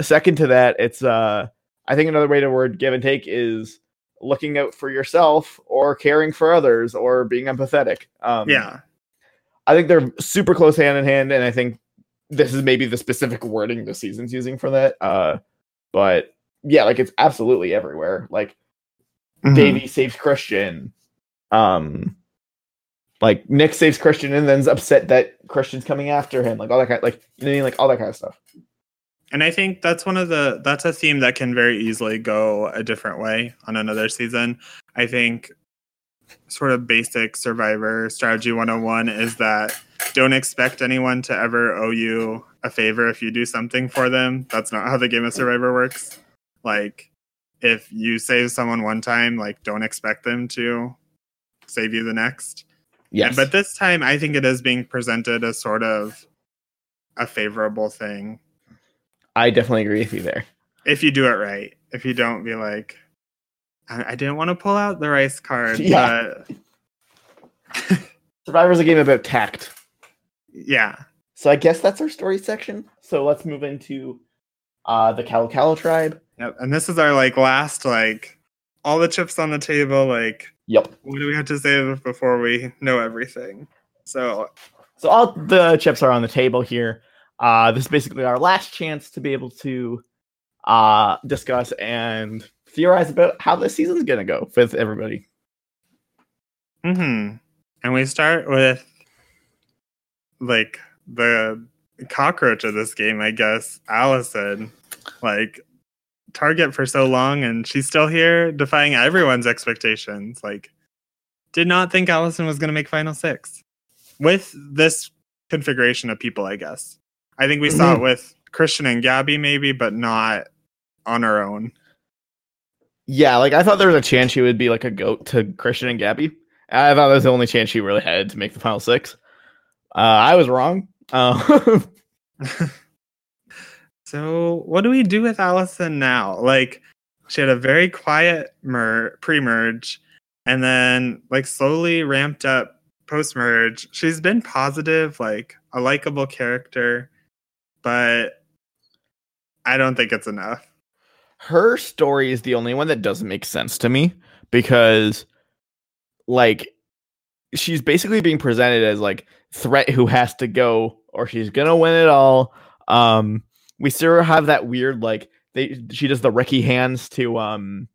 second to that, it's uh, I think another way to word give and take is looking out for yourself or caring for others or being empathetic. Um, Yeah. I think they're super close hand in hand, and I think this is maybe the specific wording the season's using for that. Uh, but yeah, like it's absolutely everywhere. Like Mhm. Davie saves Christian, um, like Nick saves Christian and then's upset that Christian's coming after him. Like all that kind, like you know, like all that kind of stuff. And I think that's one of the that's a theme that can very easily go a different way on another season. I think sort of basic survivor strategy 101 is that don't expect anyone to ever owe you a favor if you do something for them. That's not how the game of survivor works. Like if you save someone one time, like don't expect them to save you the next. yeah But this time I think it is being presented as sort of a favorable thing I definitely agree with you there. if you do it right. If you don't, be like, I, I didn't want to pull out the rice card, Yeah. but Survivor's a game about tact. yeah, So I guess that's our story section. So let's move into uh the Kalokalo tribe. yep. And this is our like last like all the chips on the table. Like, Yep. what do we have to say before we know everything? So So all the chips are on the table here. Uh, this is basically our last chance to be able to uh, discuss and theorize about how this season's gonna go with everybody. hmm And we start with like the cockroach of this game, I guess, Alison. Like target for so long and she's still here defying everyone's expectations. Like did not think Alison was gonna make final six. With this configuration of people, I guess. I think we saw it with Christian and Gabby maybe, but not on her own. Yeah, like I thought there was a chance she would be like a goat to Christian and Gabby. I thought that was the only chance she really had to make the final six. Uh, I was wrong. Uh, So what do we do with Alison now? Like she had a very quiet mer- pre-merge and then like slowly ramped up post-merge. She's been positive, like a likable character, but I don't think it's enough. her story is the only one that doesn't make sense to me because like she's basically being presented as like threat who has to go or she's gonna win it all um we still have that weird like they she does the Ricky hands to um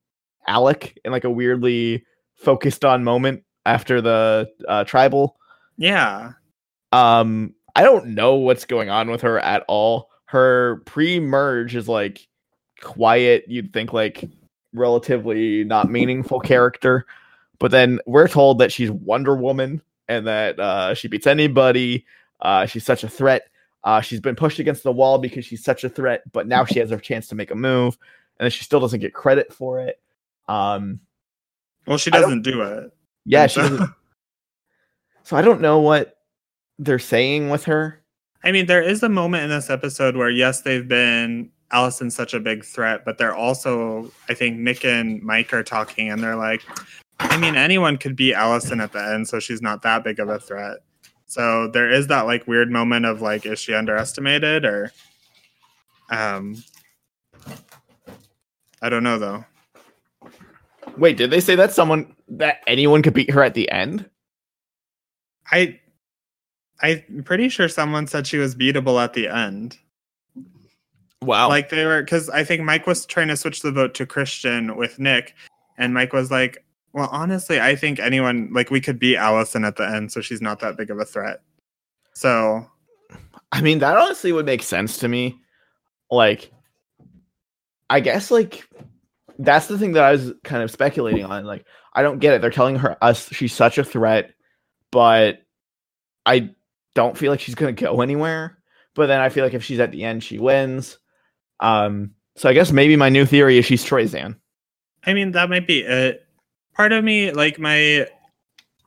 alec in like a weirdly focused on moment after the uh tribal Yeah. um, I don't know what's going on with her at all. Her pre-merge is like quiet. You'd think like relatively not meaningful character, but then we're told that she's Wonder Woman and that uh, she beats anybody. Uh, she's such a threat. Uh, she's been pushed against the wall because she's such a threat, but now she has her chance to make a move, and then she still doesn't get credit for it. Um, Well, she doesn't do it. Yeah, she doesn't. So I don't know what they're saying with her. I mean, there is a moment in this episode where yes, they've been Alison's such a big threat, but they're also I think Nick and Mike are talking and they're like, I mean, anyone could be Alison at the end, so she's not that big of a threat. So there is that like weird moment of like, is she underestimated or um I don't know though. Wait, did they say that someone that anyone could beat her at the end? I I'm pretty sure someone said she was beatable at the end. Wow. like they were because i think mike was trying to switch the vote to christian with nick and mike was like well honestly i think anyone like we could beat alison at the end so she's not that big of a threat so I mean, that honestly would make sense to me. Like, I guess like that's the thing that I was kind of speculating on. Like, I don't get it. They're telling her us she's such a threat, but I don't feel like she's gonna go anywhere. But then I feel like if she's at the end, she wins. Um, so I guess maybe my new theory is she's Troyzan. i mean that might be it part of me like my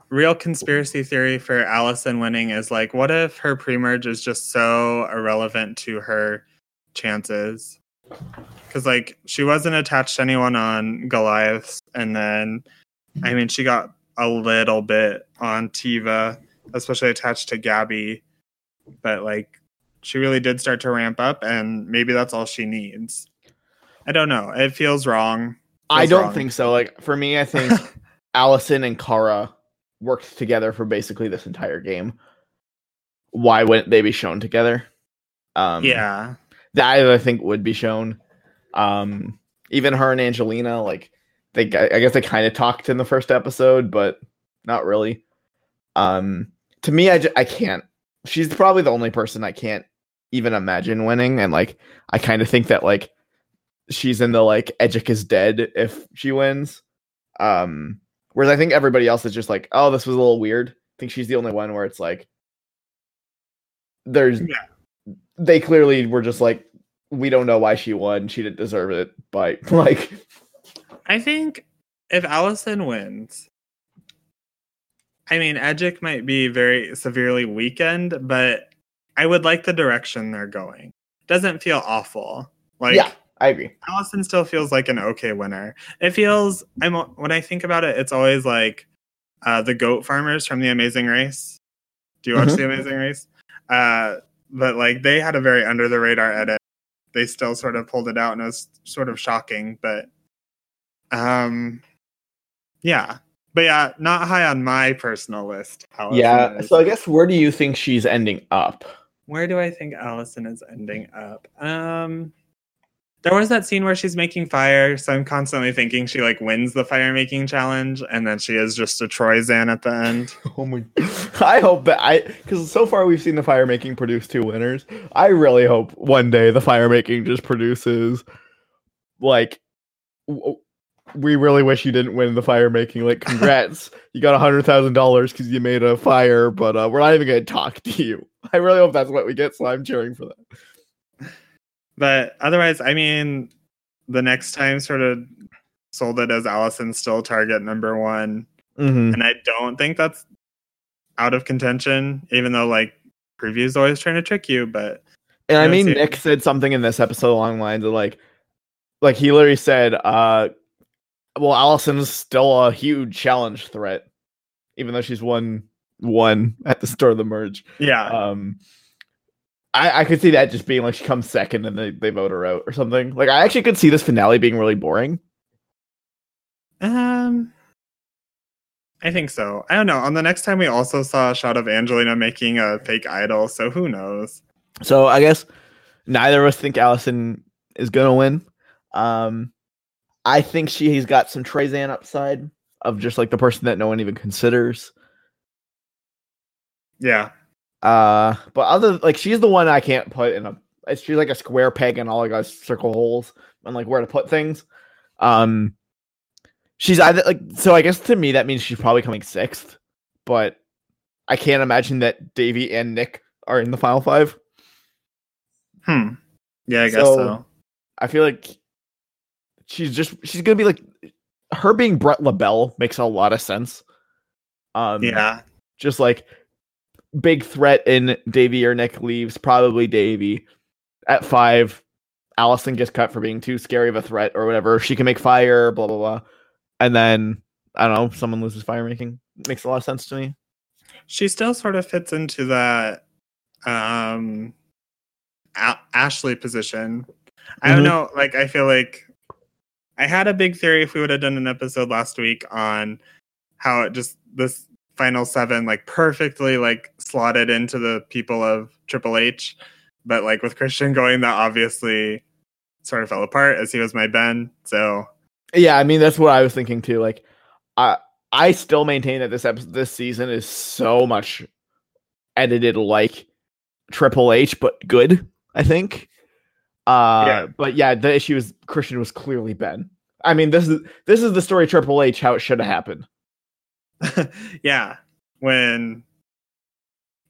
real conspiracy theory for alison winning is like what if her pre-merge is just so irrelevant to her chances because like she wasn't attached to anyone on goliaths and then i mean she got a little bit on tiva especially attached to gabby but like she really did start to ramp up and maybe that's all she needs i don't know it feels wrong I don't wrong. think so. Like for me, I think Alison and Kara worked together for basically this entire game. Why wouldn't they be shown together? Um, yeah that I think would be shown. Um, even her and Angelina, like they, I guess they kind of talked in the first episode, but not really. Um, to me, I, I can't. She's probably the only person I can't even imagine winning, and like I kind of think that like she's in the like Edgic is dead if she wins. Um, whereas I think everybody else is just like, oh, this was a little weird. I think she's the only one where it's like there's Yeah. they clearly were just like we don't know why she won. She didn't deserve it, but like I think if Alison wins, I mean, Edgic might be very severely weakened, but I would like the direction they're going. Doesn't feel awful. Like yeah, I agree. Alison still feels like an okay winner. It feels I'm when I think about it, it's always like uh, the goat farmers from The Amazing Race. Do you watch Mhm. The Amazing Race? Uh, but like they had a very under the radar edit. They still sort of pulled it out, and it was sort of shocking. But um, yeah, but yeah, not high on my personal list. Alison Yeah. is. So I guess where do you think she's ending up? Where do I think Alison is ending up? Um there was that scene where she's making fire, so I'm constantly thinking she like wins the fire making challenge and then she is just a Troyzan at the end. Oh my! I hope that I because so far we've seen the fire making produce two winners. I really hope one day the fire making just produces like w- we really wish you didn't win the fire making. Like, congrats, you got a hundred thousand dollars because you made a fire, but uh, we're not even going to talk to you. I really hope that's what we get. So I'm cheering for that. But otherwise, I mean, the next time sort of sold it as Alison still target number one. Mm-hmm. And I don't think that's out of contention, even though like previews always trying to trick you, but And I mean. Nick said something in this episode along the lines of like, like he literally said, uh, well, Alison's still a huge challenge threat, even though she's won one at the start of the merge. yeah. Um, I, I could see that just being like she comes second and they, they vote her out or something. Like, I actually could see this finale being really boring. Um, I think so. I don't know. On the next time, we also saw a shot of Angelina making a fake idol, so who knows? So I guess neither of us think Alison is gonna win. Um, I think she's got some Troyzan upside of just like the person that no one even considers. Yeah, Uh, but other like she's the one I can't put in a. She's like a square peg and all I got circle holes and like where to put things. Um, she's either like so. I guess to me that means she's probably coming sixth, but I can't imagine that Davie and Nick are in the final five. hmm. Yeah, I guess So- so. I feel like she's just she's gonna be like her being Bret LaBelle makes a lot of sense. Um, Yeah. just like big threat in Davie or Nick leaves, probably Davie. At five, Alison gets cut for being too scary of a threat or whatever. She can make fire, blah blah blah. And then I don't know, someone loses fire making. Makes a lot of sense to me. She still sort of fits into that um A- Ashley position. I don't Mhm. know, like I feel like I had a big theory if we would have done an episode last week on how it just this final seven like perfectly like slotted into the people of Triple H, but like with Christian going that obviously sort of fell apart as he was my Ben. So Yeah, I mean that's what I was thinking too. Like, I I still maintain that this episode, this season is so much edited like Triple H, but good. I think. Uh, Yeah. but yeah, the issue is Christian was clearly Ben. I mean, this is this is the story Triple H how it should have happened. yeah, when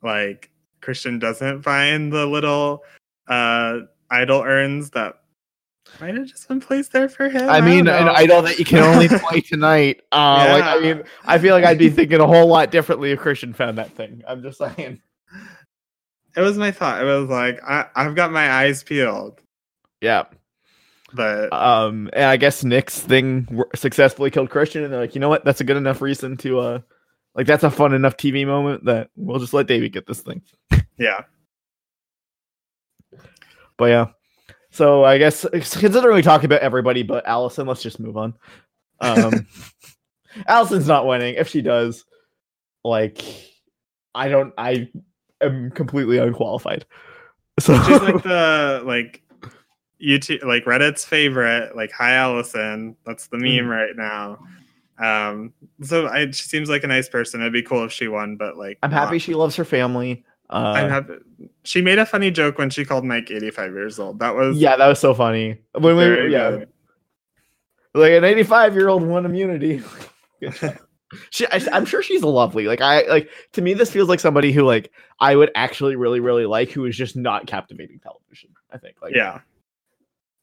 like Christian doesn't find the little uh idol urns that might have just been placed there for him. I mean, don't an idol that you can only play tonight. Uh, like I mean, I feel like I'd be thinking a whole lot differently if Christian found that thing. I'm just saying. it was my thought. It was like I, I've got my eyes peeled, Yeah. But um and i guess nick's thing successfully killed christian and they're like you know what? That's a good enough reason to uh like that's a fun enough tv moment that we'll just let david get this thing. Yeah, but yeah. So i guess considering we talk about everybody but alison let's just move on. Um alison's not winning. If she does like i don't i am completely unqualified. So she's like the like YouTube like Reddit's favorite. Like, hi Alison. That's the meme Mhm. right now. Um, so I, she seems like a nice person. It'd be cool if she won, but like, i'm happy she loves her family uh I'm happy. She made a funny joke when she called Mike 85 years old. That was yeah that was so funny when we yeah good. like an 85 year old won immunity she I, i'm sure she's lovely like i like to me this feels like somebody who like i would actually really really like who is just not captivating television i think like Yeah,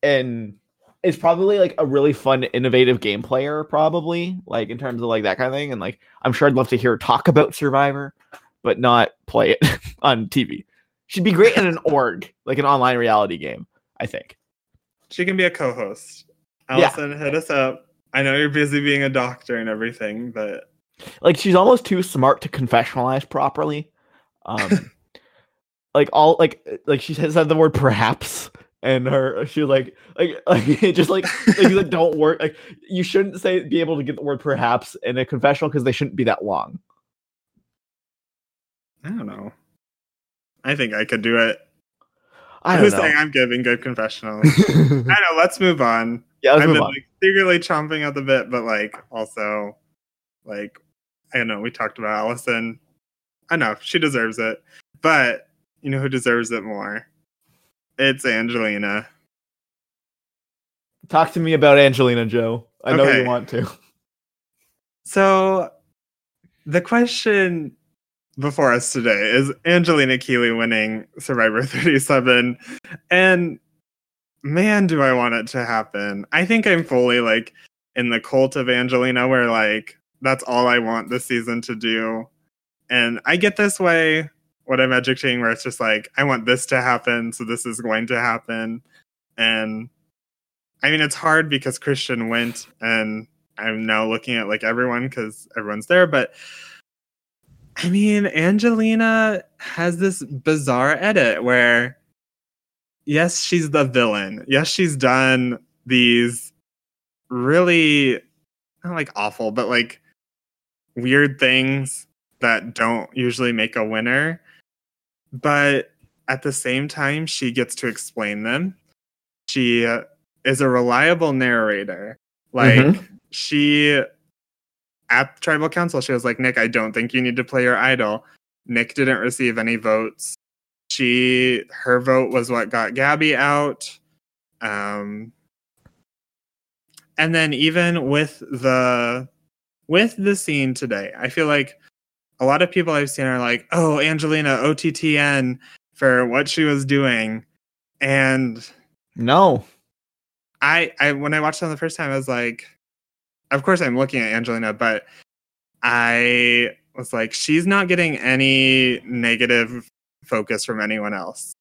and is probably like a really fun innovative game player probably like in terms of like that kind of thing and like i'm sure i'd love to hear her talk about survivor but not play it on tv she'd be great in an org like an online reality game i think she can be a co-host. Yeah. Alison, hit us up. I know you're busy being a doctor and everything, but like she's almost too smart to confessionalize properly. Um, like all like like she says the word perhaps, and her she like like like it just like like, like don't work like you shouldn't say be able to get the word perhaps in a confessional because they shouldn't be that long. I don't know. I think I could do it. I don't saying. I'm giving good confessionals? I know. Let's move on. yeah, I've been on. like secretly chomping at the bit, but like also, like I don't know. We talked about Alison. I know she deserves it, but you know who deserves it more? It's Angelina. Talk to me about Angelina Joe. I know Okay. you want to. So, the question before us today is Angelina Keeley winning Survivor 37. And man, do I want it to happen. I think I'm fully like in the cult of Angelina, where like that's all I want this season to do. And I get this way, what I'm educating, where it's just like, I want this to happen, so this is going to happen. And I mean, it's hard because Christian went and I'm now looking at like everyone because everyone's there, but I mean, Angelina has this bizarre edit where, yes, she's the villain. Yes, she's done these really not like awful, but like weird things that don't usually make a winner. But at the same time, she gets to explain them. She uh, is a reliable narrator. Like, Mhm. she at tribal council she was like nick i don't think you need to play your idol nick didn't receive any votes she her vote was what got gabby out um and then even with the with the scene today i feel like a lot of people i've seen are like oh angelina ottn for what she was doing and No. I, I when I watched it the first time, I was like, of course I'm looking at Angelina, but I was like, she's not getting any negative focus from anyone else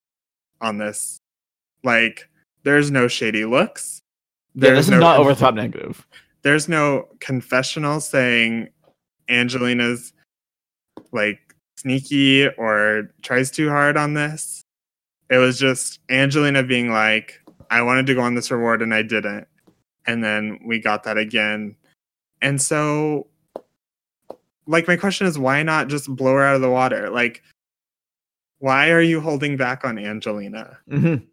on this. Like, there's no shady looks. Yeah, this is no not over top negative. There's no confessional saying Angelina's like sneaky or tries too hard on this. It was just Angelina being like, I wanted to go on this reward and I didn't. And then we got that again. And so, like, my question is why not just blow her out of the water? Like, why are you holding back on Angelina? Mm-hmm.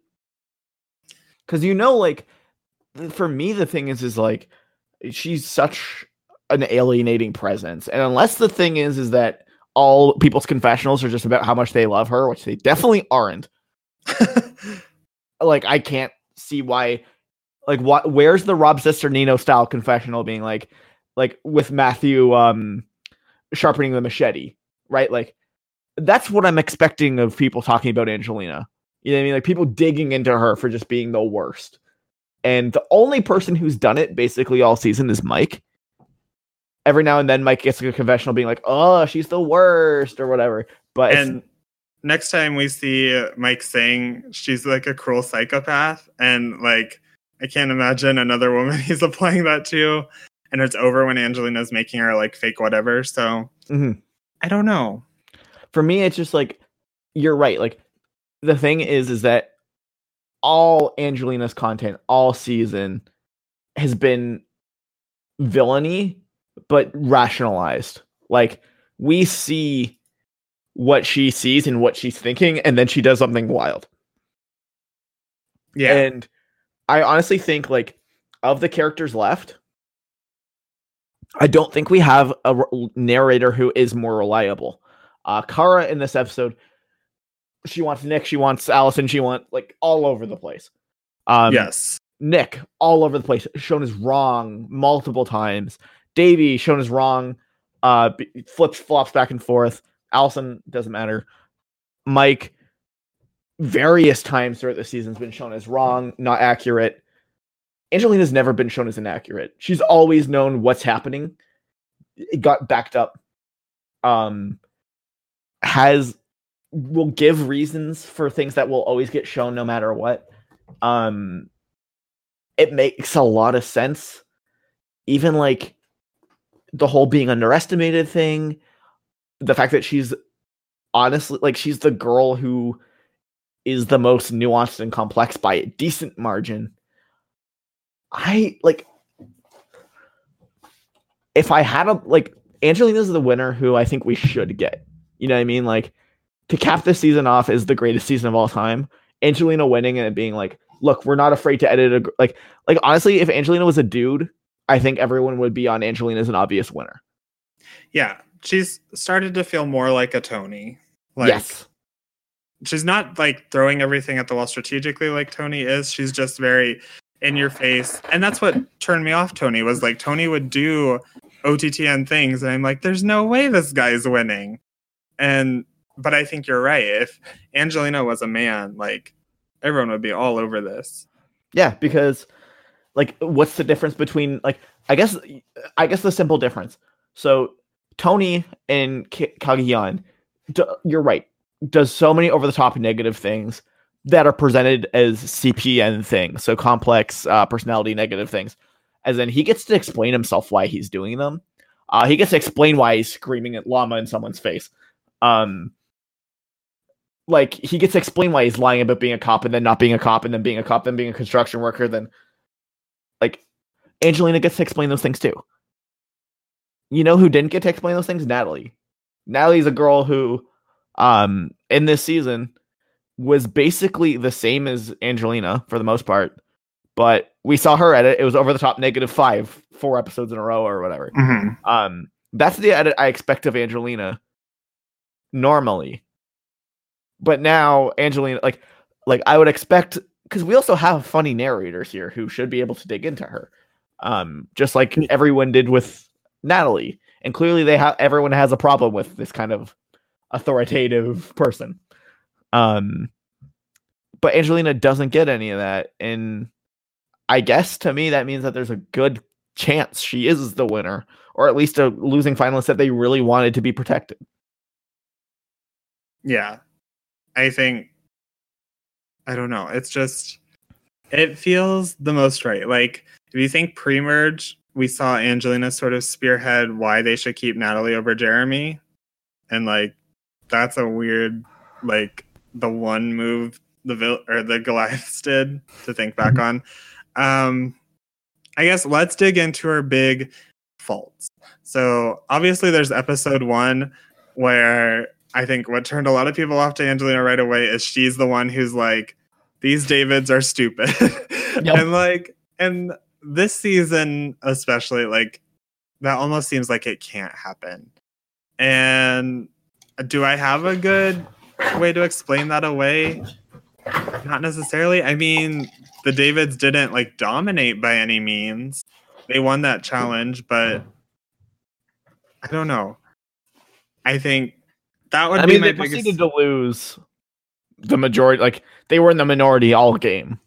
Because you know, like, for me, the thing is, is like, she's such an alienating presence, and unless the thing is, is that all people's confessionals are just about how much they love her, which they definitely aren't. Like, I can't see why. Like, what? Where's the Rob Cesternino style confessional being like, like with Matthew um sharpening the machete, right? Like, that's what I'm expecting of people talking about Angelina. You know what I mean? Like people digging into her for just being the worst. And the only person who's done it basically all season is Mike. Every now and then Mike gets like a confessional being like, "Oh, she's the worst" or whatever. But and next time we see Mike saying she's like a cruel psychopath, and like I can't imagine another woman he's applying that to, and it's over when Angelina's making her like fake whatever. So Mhm. I don't know. for me it's just like you're right. Like the thing is is that all Angelina's content all season has been villainy but rationalized. Like we see what she sees and what she's thinking and then she does something wild. Yeah, And I honestly think like of the characters left, I don't think we have a narrator who is more reliable. Uh Kara in this episode, she wants Nick, she wants Alison, she wants like all over the place. Um yes, Nick all over the place, shown as wrong multiple times. Davie shown as wrong, uh, flips flops back and forth. Alison doesn't matter. Mike, various times throughout the season, has been shown as wrong, not accurate. Angelina's never been shown as inaccurate. She's always known what's happening. It got backed up. Um, has will give reasons for things that will always get shown no matter what. Um, it makes a lot of sense. Even like the whole being underestimated thing, the fact that she's honestly like she's the girl who is the most nuanced and complex by a decent margin. I like if I had a like Angelina's the winner who I think we should get. You know what I mean? Like to cap this season off is the greatest season of all time. Angelina winning and it being like, look, we're not afraid to edit a like like honestly, if Angelina was a dude, I think everyone would be on Angelina as an obvious winner. yeah. She's started to feel more like a Tony. Like, yes. she's not like throwing everything at the wall strategically like Tony is. She's just very in your face. And that's what turned me off Tony was like Tony would do OTTN things and I'm like there's no way this guy's winning. And but I think you're right. If Angelina was a man, like everyone would be all over this. Yeah, because like what's the difference between like I guess I guess the simple difference. So Tony and K- d- you're right, does so many over the top negative things that are presented as CPN things, so complex uh, personality negative things. As in, he gets to explain himself why he's doing them. Uh, he gets to explain why he's screaming at llama in someone's face. Um, like he gets to explain why he's lying about being a cop and then not being a cop and then being a cop then being a construction worker then Angelina gets to explain those things too. You know who didn't get to explain those things? Natalie. Natalie's a girl who um in this season was basically the same as Angelina for the most part, but we saw her edit. It was over the top negative five, four episodes in a row or whatever. Um, that's the edit I expect of Angelina normally. But now Angelina, like, like I would expect, because we also have funny narrators here who should be able to dig into her, um, just like everyone did with Natalie. And clearly, they have everyone has a problem with this kind of authoritative person. Um, but Angelina doesn't get any of that, and I guess to me that means that there's a good chance. She is the winner, or at least a losing finalist that they really wanted to be protected. Yeah. I think I don't know. It's just it feels the most right. Like if you think pre-merge, we saw Angelina sort of spearhead why they should keep Natalie over Jeremy. And like that's a weird like the one move the vil- or the Goliaths did to think back on. Um I guess let's dig into her big faults. So obviously there's episode 1 where I think what turned a lot of people off to Angelina right away is she's the one who's like, these Davids are stupid. Yep. and like, and this season, especially, like, that almost seems like it can't happen. And do I have a good way to explain that away? Not necessarily. I mean, the Davids didn't like dominate by any means. They won that challenge, but I don't know. I think that would I be mean, my they biggest. proceeded to lose the majority. Like they were in the minority all game.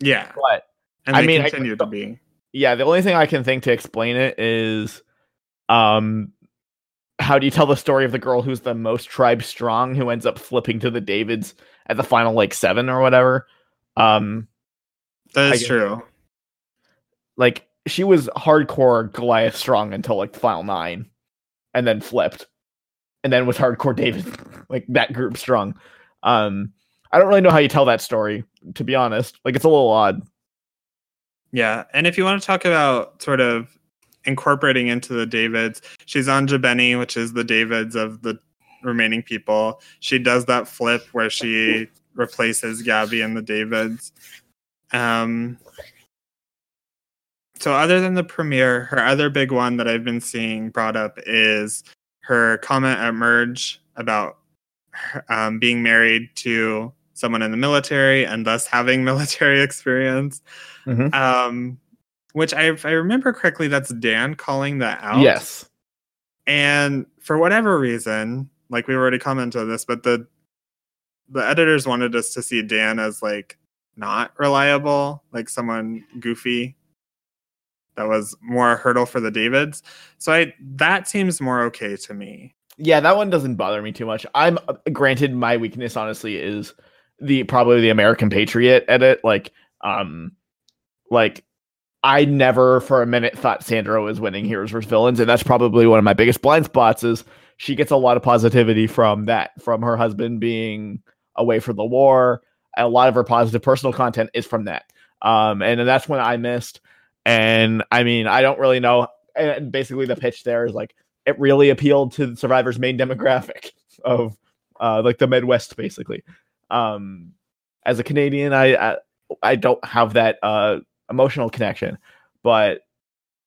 Yeah, But and I mean, I continue can- to be. yeah, the only thing I can think to explain it is, um, how do you tell the story of the girl who's the most tribe strong who ends up flipping to the Davids at the final like seven or whatever? Um, That I is true. like she was hardcore Goliath strong until like the final nine, and then flipped, and then was hardcore David, like that group strong. Um, I don't really know how you tell that story, to be honest. Like it's a little odd. Yeah, and if you want to talk about sort of incorporating into the Davids, she's on Jabeni, which is the Davids of the remaining people. She does that flip where she replaces Gabby and the Davids. Um, so other than the premiere, her other big one that I've been seeing brought up is her comment at Merge about um, being married to someone in the military and thus having military experience. Mhm. Um, which I, if I remember correctly, that's Dan calling that out. Yes. And for whatever reason, like we've already commented on this, but the the editors wanted us to see Dan as like not reliable, like someone goofy. That was more a hurdle for the Davids. So I that seems more okay to me. Yeah, that one doesn't bother me too much. I'm granted my weakness honestly is the probably the American Patriot edit. Like, um, like I never for a minute thought Sandra was winning Heroes vs Villains, and that's probably one of my biggest blind spots. Is she gets a lot of positivity from that, from her husband being away for the war. A lot of her positive personal content is from that, um, and that's when I missed. And I mean, I don't really know. And basically, the pitch there is like it really appealed to Survivor's main demographic of uh, like the Midwest, basically. Um, as a Canadian, I, I I don't have that uh, emotional connection, but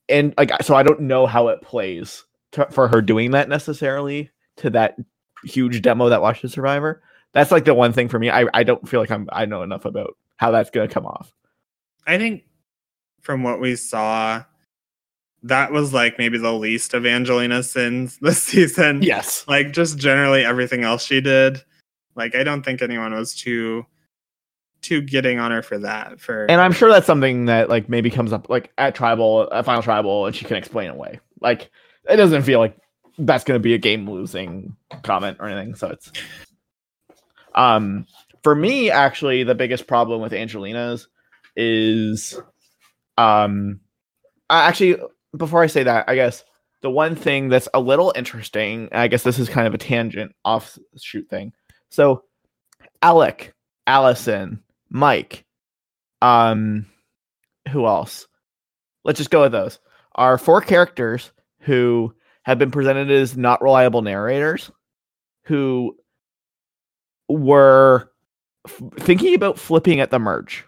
and like so I don't know how it plays to, for her doing that necessarily to that huge demo that watches Survivor. That's like the one thing for me. I I don't feel like I'm I know enough about how that's gonna come off. I think from what we saw, that was like maybe the least of Angelina's sins this season. Yes. Like just generally everything else she did. Like I don't think anyone was too too getting on her for that. For And I'm sure that's something that like maybe comes up like at tribal, at final tribal, and she can explain away. Like it doesn't feel like that's going to be a game losing comment or anything. So it's um for me actually the biggest problem with Angelina's is um uh, actually before I say that I guess the one thing that's a little interesting I guess this is kind of a tangent offshoot thing. So Alec, Alison, Mike, um who else? Let's just go with those. Are four characters who have been presented as not reliable narrators who were f- thinking about flipping at the merge.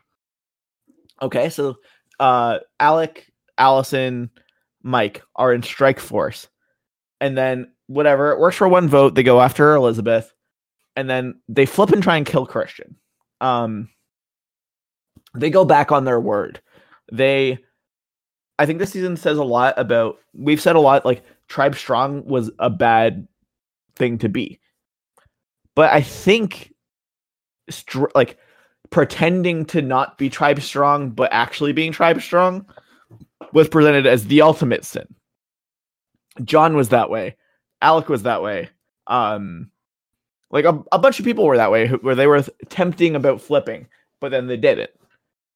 Okay, so uh Alec, Alison, Mike are in strike force. And then whatever, it works for one vote, they go after Elizabeth, and then they flip and try and kill Christian. Um they go back on their word. They I think this season says a lot about we've said a lot like Tribe Strong was a bad thing to be. But I think str- like pretending to not be Tribe Strong but actually being Tribe Strong was presented as the ultimate sin. John was that way. Alec was that way. Um, like a, a bunch of people were that way, where they were tempting about flipping, but then they didn't.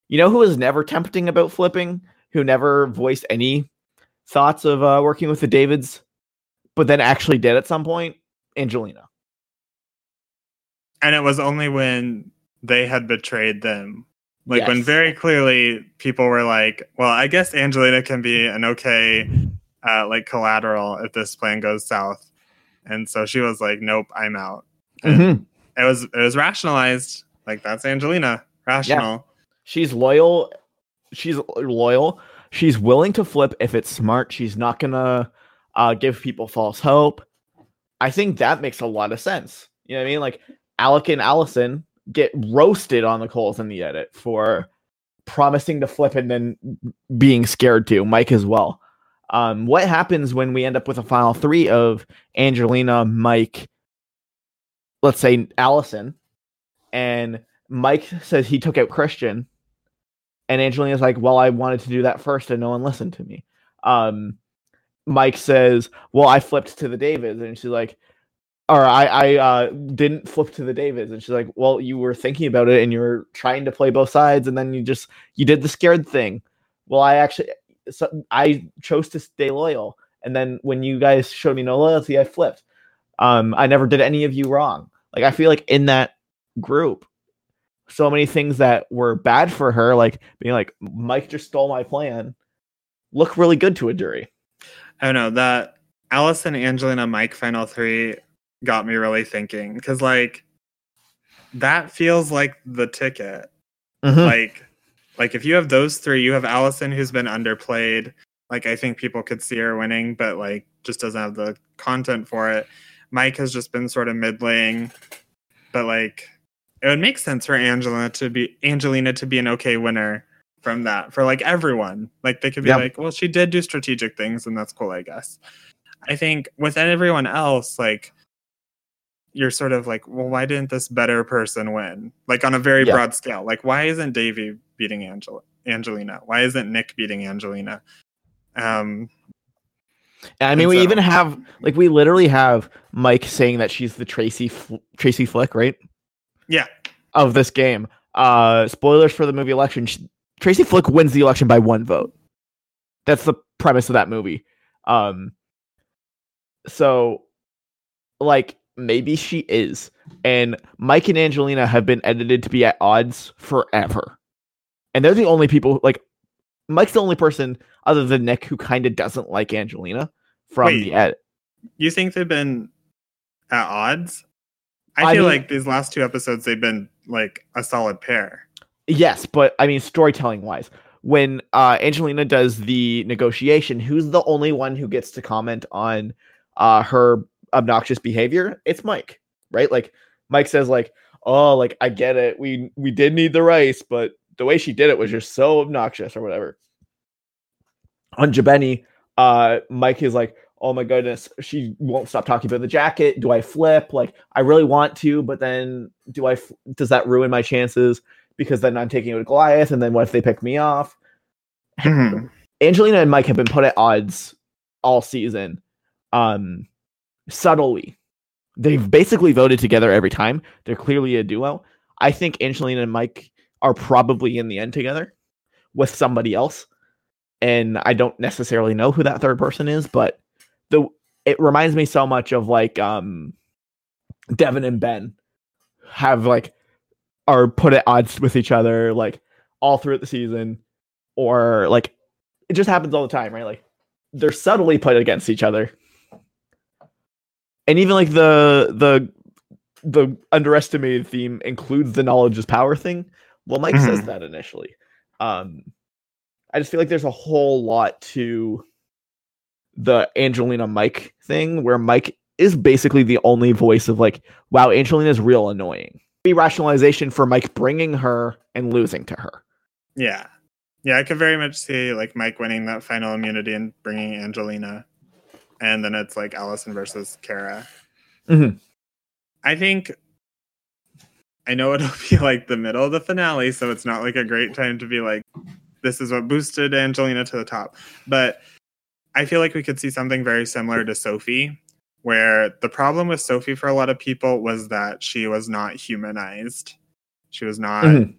You know who was never tempting about flipping? Who never voiced any thoughts of uh, working with the Davids, but then actually did at some point? Angelina. And it was only when they had betrayed them. Like when very clearly people were like, well, I guess Angelina can be an okay uh, like collateral if this plan goes south. And so she was like, nope, I'm out. And Mhm. it was it was rationalized. Like that's Angelina. Rational. She's loyal. She's loyal. She's willing to flip if it's smart. She's not gonna uh, give people false hope. I think that makes a lot of sense. You know what I mean? Like Alec and Alison get roasted on the coals in the edit for promising to flip and then being scared to. Mike as well. Um, what happens when we end up with a final three of Angelina, Mike, let's say Alison, and Mike says he took out Christian, and Angelina's like, "Well, I wanted to do that first, and no one listened to me." Um, Mike says, "Well, I flipped to the Davids," and she's like, "Or I, I uh, didn't flip to the Davids," and she's like, "Well, you were thinking about it, and you were trying to play both sides, and then you just you did the scared thing." Well, I actually, so I chose to stay loyal, and then when you guys showed me no loyalty, I flipped. Um, I never did any of you wrong. Like I feel like in that group, so many things that were bad for her, like being like Mike just stole my plan, look really good to a jury. I don't know that Alison, Angelina, Mike final three got me really thinking because like that feels like the ticket. Mm-hmm. like like if you have those three, you have Alison who's been underplayed. Like I think people could see her winning, but like just doesn't have the content for it. Mike has just been sort of middling, but like it would make sense for Angelina to be Angelina to be an okay winner from that for like everyone. Like they could be Yep. like, well, she did do strategic things, and that's cool, I guess. I think with everyone else, like you're sort of like, well, why didn't this better person win? Like on a very Yeah. broad scale. Like, why isn't Davie beating Angela Angelina? Why isn't Nick beating Angelina? Um, I mean, we so- even have like we literally have Mike saying that she's the Tracy Fl- Tracy Flick, right? yeah, Of this game. Uh spoilers for the movie election. Sh Tracy Flick wins the election by one vote. That's the premise of that movie. Um so like maybe she is. And Mike and Angelina have been edited to be at odds forever. And they're the only people like Mike's the only person other than Nick who kind of doesn't like Angelina from Wait. the edit. you think they've been at odds? I, I feel mean- like these last two episodes they've been like a solid pair. Yes, but I mean storytelling wise, when uh Angelina does the negotiation, who's the only one who gets to comment on uh her obnoxious behavior? It's Mike, right? Like Mike says like, "Oh, like I get it. We we did need the rice, but the way she did it was just so obnoxious or whatever." On Jabeni, uh Mike is like, "Oh my goodness, she won't stop talking about the jacket. Do I flip? Like I really want to, but then do I f- does that ruin my chances?" because then I'm taking out Goliath, and then what if they pick me off? Mhm. Angelina and Mike have been put at odds all season, um, subtly. They've basically voted together every time. They're clearly a duo. I think Angelina and Mike are probably in the end together with somebody else, and I don't necessarily know who that third person is, but the it reminds me so much of like um Devon and Ben have like are put at odds with each other like all throughout the season or like it just happens all the time right like they're subtly put against each other and even like the the the underestimated theme includes the knowledge is power thing well mike says Mhm. that initially um i just feel like there's a whole lot to the angelina mike thing where mike is basically the only voice of like wow angelina's real annoying be rationalization for mike bringing her and losing to her Yeah. Yeah, I could very much see like Mike winning that final immunity and bringing Angelina. And then it's like Alison versus Kara. Mhm. I think I know it'll be like the middle of the finale, so it's not like a great time to be like this is what boosted Angelina to the top. But I feel like we could see something very similar to Sophie, where the problem with Sophie for a lot of people was that she was not humanized. She was not Mhm.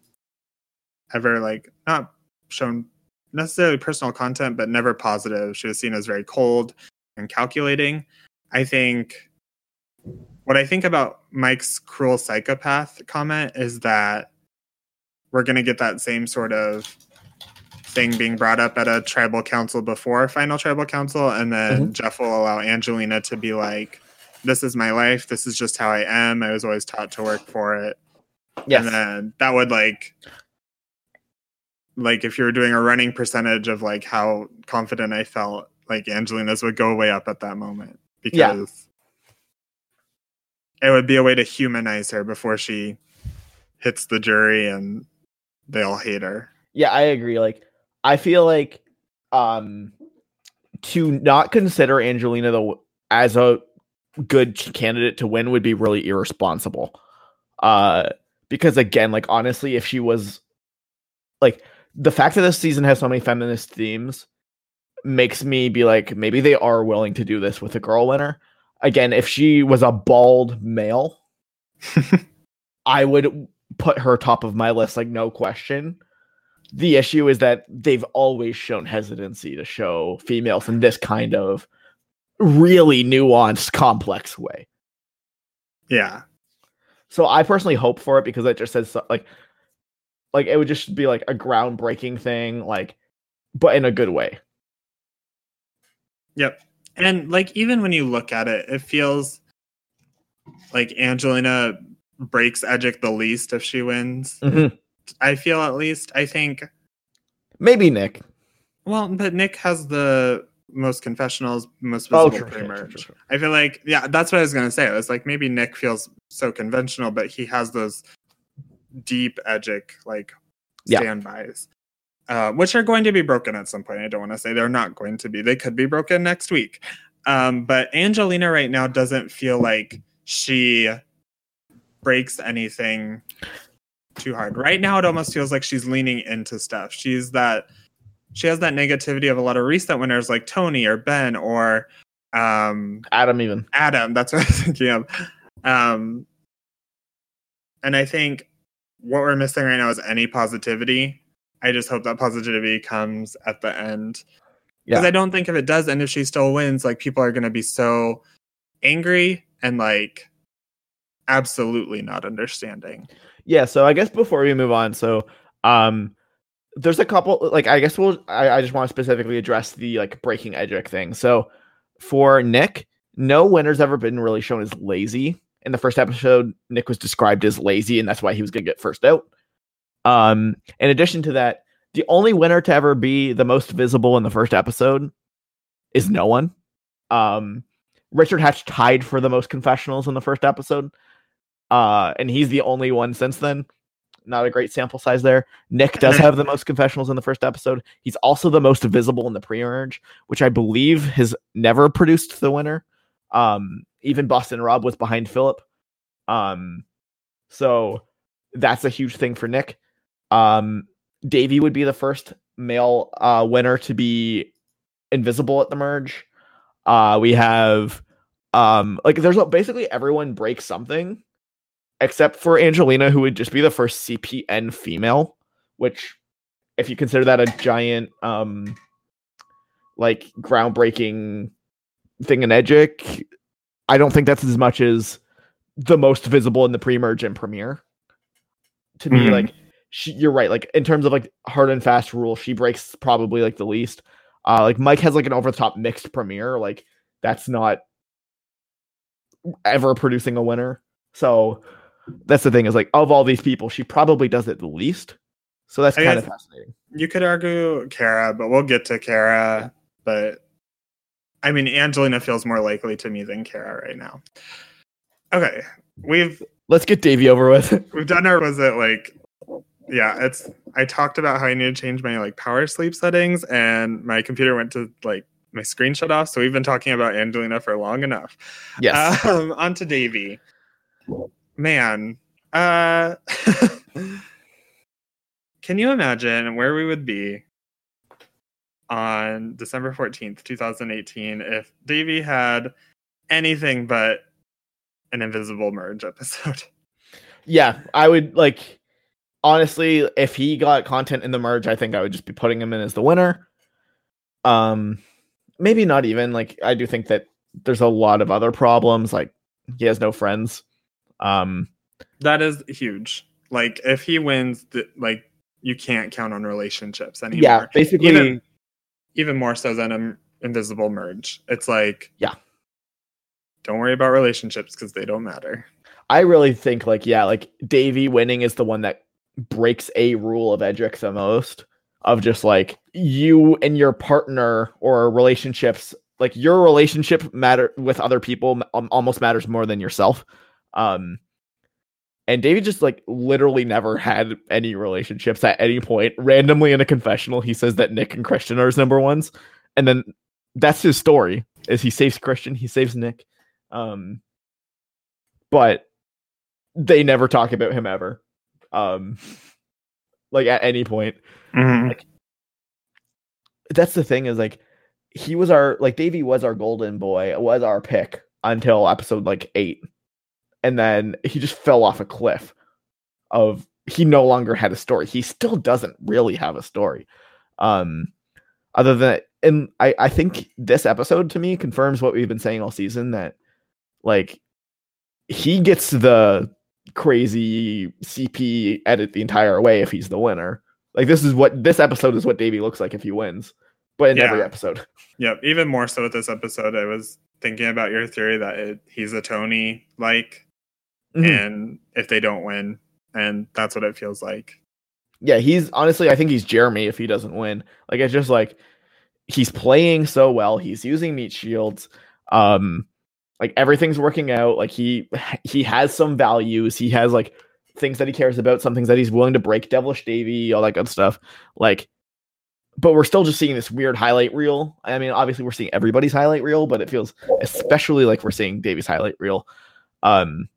ever like not shown necessarily personal content, but never positive. She was seen as very cold and calculating. I think what I think about Mike's cruel psychopath comment is that we're going to get that same sort of thing being brought up at a tribal council before final tribal council and then mm-hmm. Jeff will allow Angelina to be like this is my life this is just how I am I was always taught to work for it Yes. and then that would like like if you were doing a running percentage of like how confident I felt like Angelina's would go way up at that moment because Yeah. it would be a way to humanize her before she hits the jury and they all hate her. Yeah, I agree. Like, I feel like um to not consider Angelina the as a good candidate to win would be really irresponsible. Uh because again, like honestly, if she was like the fact that this season has so many feminist themes makes me be like maybe they are willing to do this with a girl winner. Again, if she was a bald male, I would put her top of my list, like no question. The issue is that they've always shown hesitancy to show females in this kind of really nuanced, complex way. Yeah. So I personally hope for it because it just says like, like it would just be like a groundbreaking thing, like, but in a good way. Yep. And like even when you look at it, it feels like Angelina breaks Edgic the least if she wins. Mm-hmm. I feel at least. I think Maybe Nick. well, but Nick has the most confessionals, most Oh, visible true, true, true. I feel like yeah, that's what I was gonna say. It was like maybe Nick feels so conventional, but he has those deep Edgic like Yeah. standbys. Uh, which are going to be broken at some point. I don't want to say they're not going to be. They could be broken next week. Um, but Angelina right now doesn't feel like she breaks anything too hard. Right now, it almost feels like she's leaning into stuff. She's that she has that negativity of a lot of recent winners like Tony or Ben or um, Adam even. Adam. That's what I was thinking of. Um, and I think what we're missing right now is any positivity. I just hope that positivity comes at the end. Because Yeah. I don't think if it does, and if she still wins, like people are going to be so angry and like absolutely not understanding. Yeah, so I guess before we move on, so um there's a couple like I guess we'll I, I just want to specifically address the like breaking Edgic thing. So for Nick, no winner's ever been really shown as lazy. In the first episode, Nick was described as lazy, and that's why he was gonna get first out. Um, in addition to that, the only winner to ever be the most visible in the first episode is no one. Um Richard Hatch tied for the most confessionals in the first episode. Uh, and he's the only one since then. Not a great sample size there. Nick does have the most confessionals in the first episode. He's also the most visible in the pre-merge, which I believe has never produced the winner. Um, even Boston Rob was behind Philip. Um, so that's a huge thing for Nick. Um, Davie would be the first male uh, winner to be invisible at the merge. Uh, we have um, like there's a, basically everyone breaks something except for Angelina, who would just be the first CPN female, which, if you consider that a giant, um, like groundbreaking thing in Edgic, I don't think that's as much as the most visible in the pre-merge and premiere. To me, Mhm. like she, you're right. Like in terms of like hard and fast rule, she breaks probably like the least. Uh, like Mike has like an over the top mixed premiere. Like that's not ever producing a winner. So that's the thing is like of all these people, she probably does it the least. So that's I kind of fascinating. You could argue Kara, but we'll get to Kara. But I mean, Angelina feels more likely to me than Kara right now. Okay, we've Let's get Davie over with. we've done our was it like yeah it's i talked about how i need to change my like power sleep settings and my computer went to like my screen shut off so we've been talking about angelina for long enough yes. um on to Davie man uh can you imagine where we would be on December 14th, 2018, if Davie had anything but an invisible merge episode. Yeah, I would like honestly, if he got content in the merge, I think I would just be putting him in as the winner. Um maybe not even like I do think that there's a lot of other problems like he has no friends. Um That is huge. Like if he wins, the, like you can't count on relationships anymore. yeah, basically Even, even more so than an invisible merge. It's like Yeah. don't worry about relationships because they don't matter. I really think like yeah, like Davie winning is the one that breaks a rule of Edgic the most of just like you and your partner or relationships like your relationship matter with other people um, almost matters more than yourself. Um and david just like literally never had any relationships at any point. Randomly in a confessional, he says that Nick and Christian are his number ones, and then that's his story. Is he saves Christian, he saves Nick, um, but they never talk about him ever, um, like at any point. like That's the thing is like he was our like Davie was our golden boy, was our pick until episode like eight. And then he just fell off a cliff of he no longer had a story. He still doesn't really have a story. Um other than and i i think this episode to me confirms what we've been saying all season that like he gets the crazy cp edit the entire way if he's the winner like this is what this episode is what Davie looks like if he wins but in every episode Yep. Even more so with this episode, I was thinking about your theory that it, he's a Tony like, Mhm. and if they don't win, and that's what it feels like. Yeah, he's honestly, I think he's Jeremy if he doesn't win. Like it's just like he's playing so well. He's using meat shields. Um, like everything's working out. Like he he has some values. He has like things that he cares about, some things that he's willing to break. Devilish Davie, all that good stuff. Like, but we're still just seeing this weird highlight reel. I mean, obviously we're seeing everybody's highlight reel, but it feels especially like we're seeing Davie's highlight reel. Um,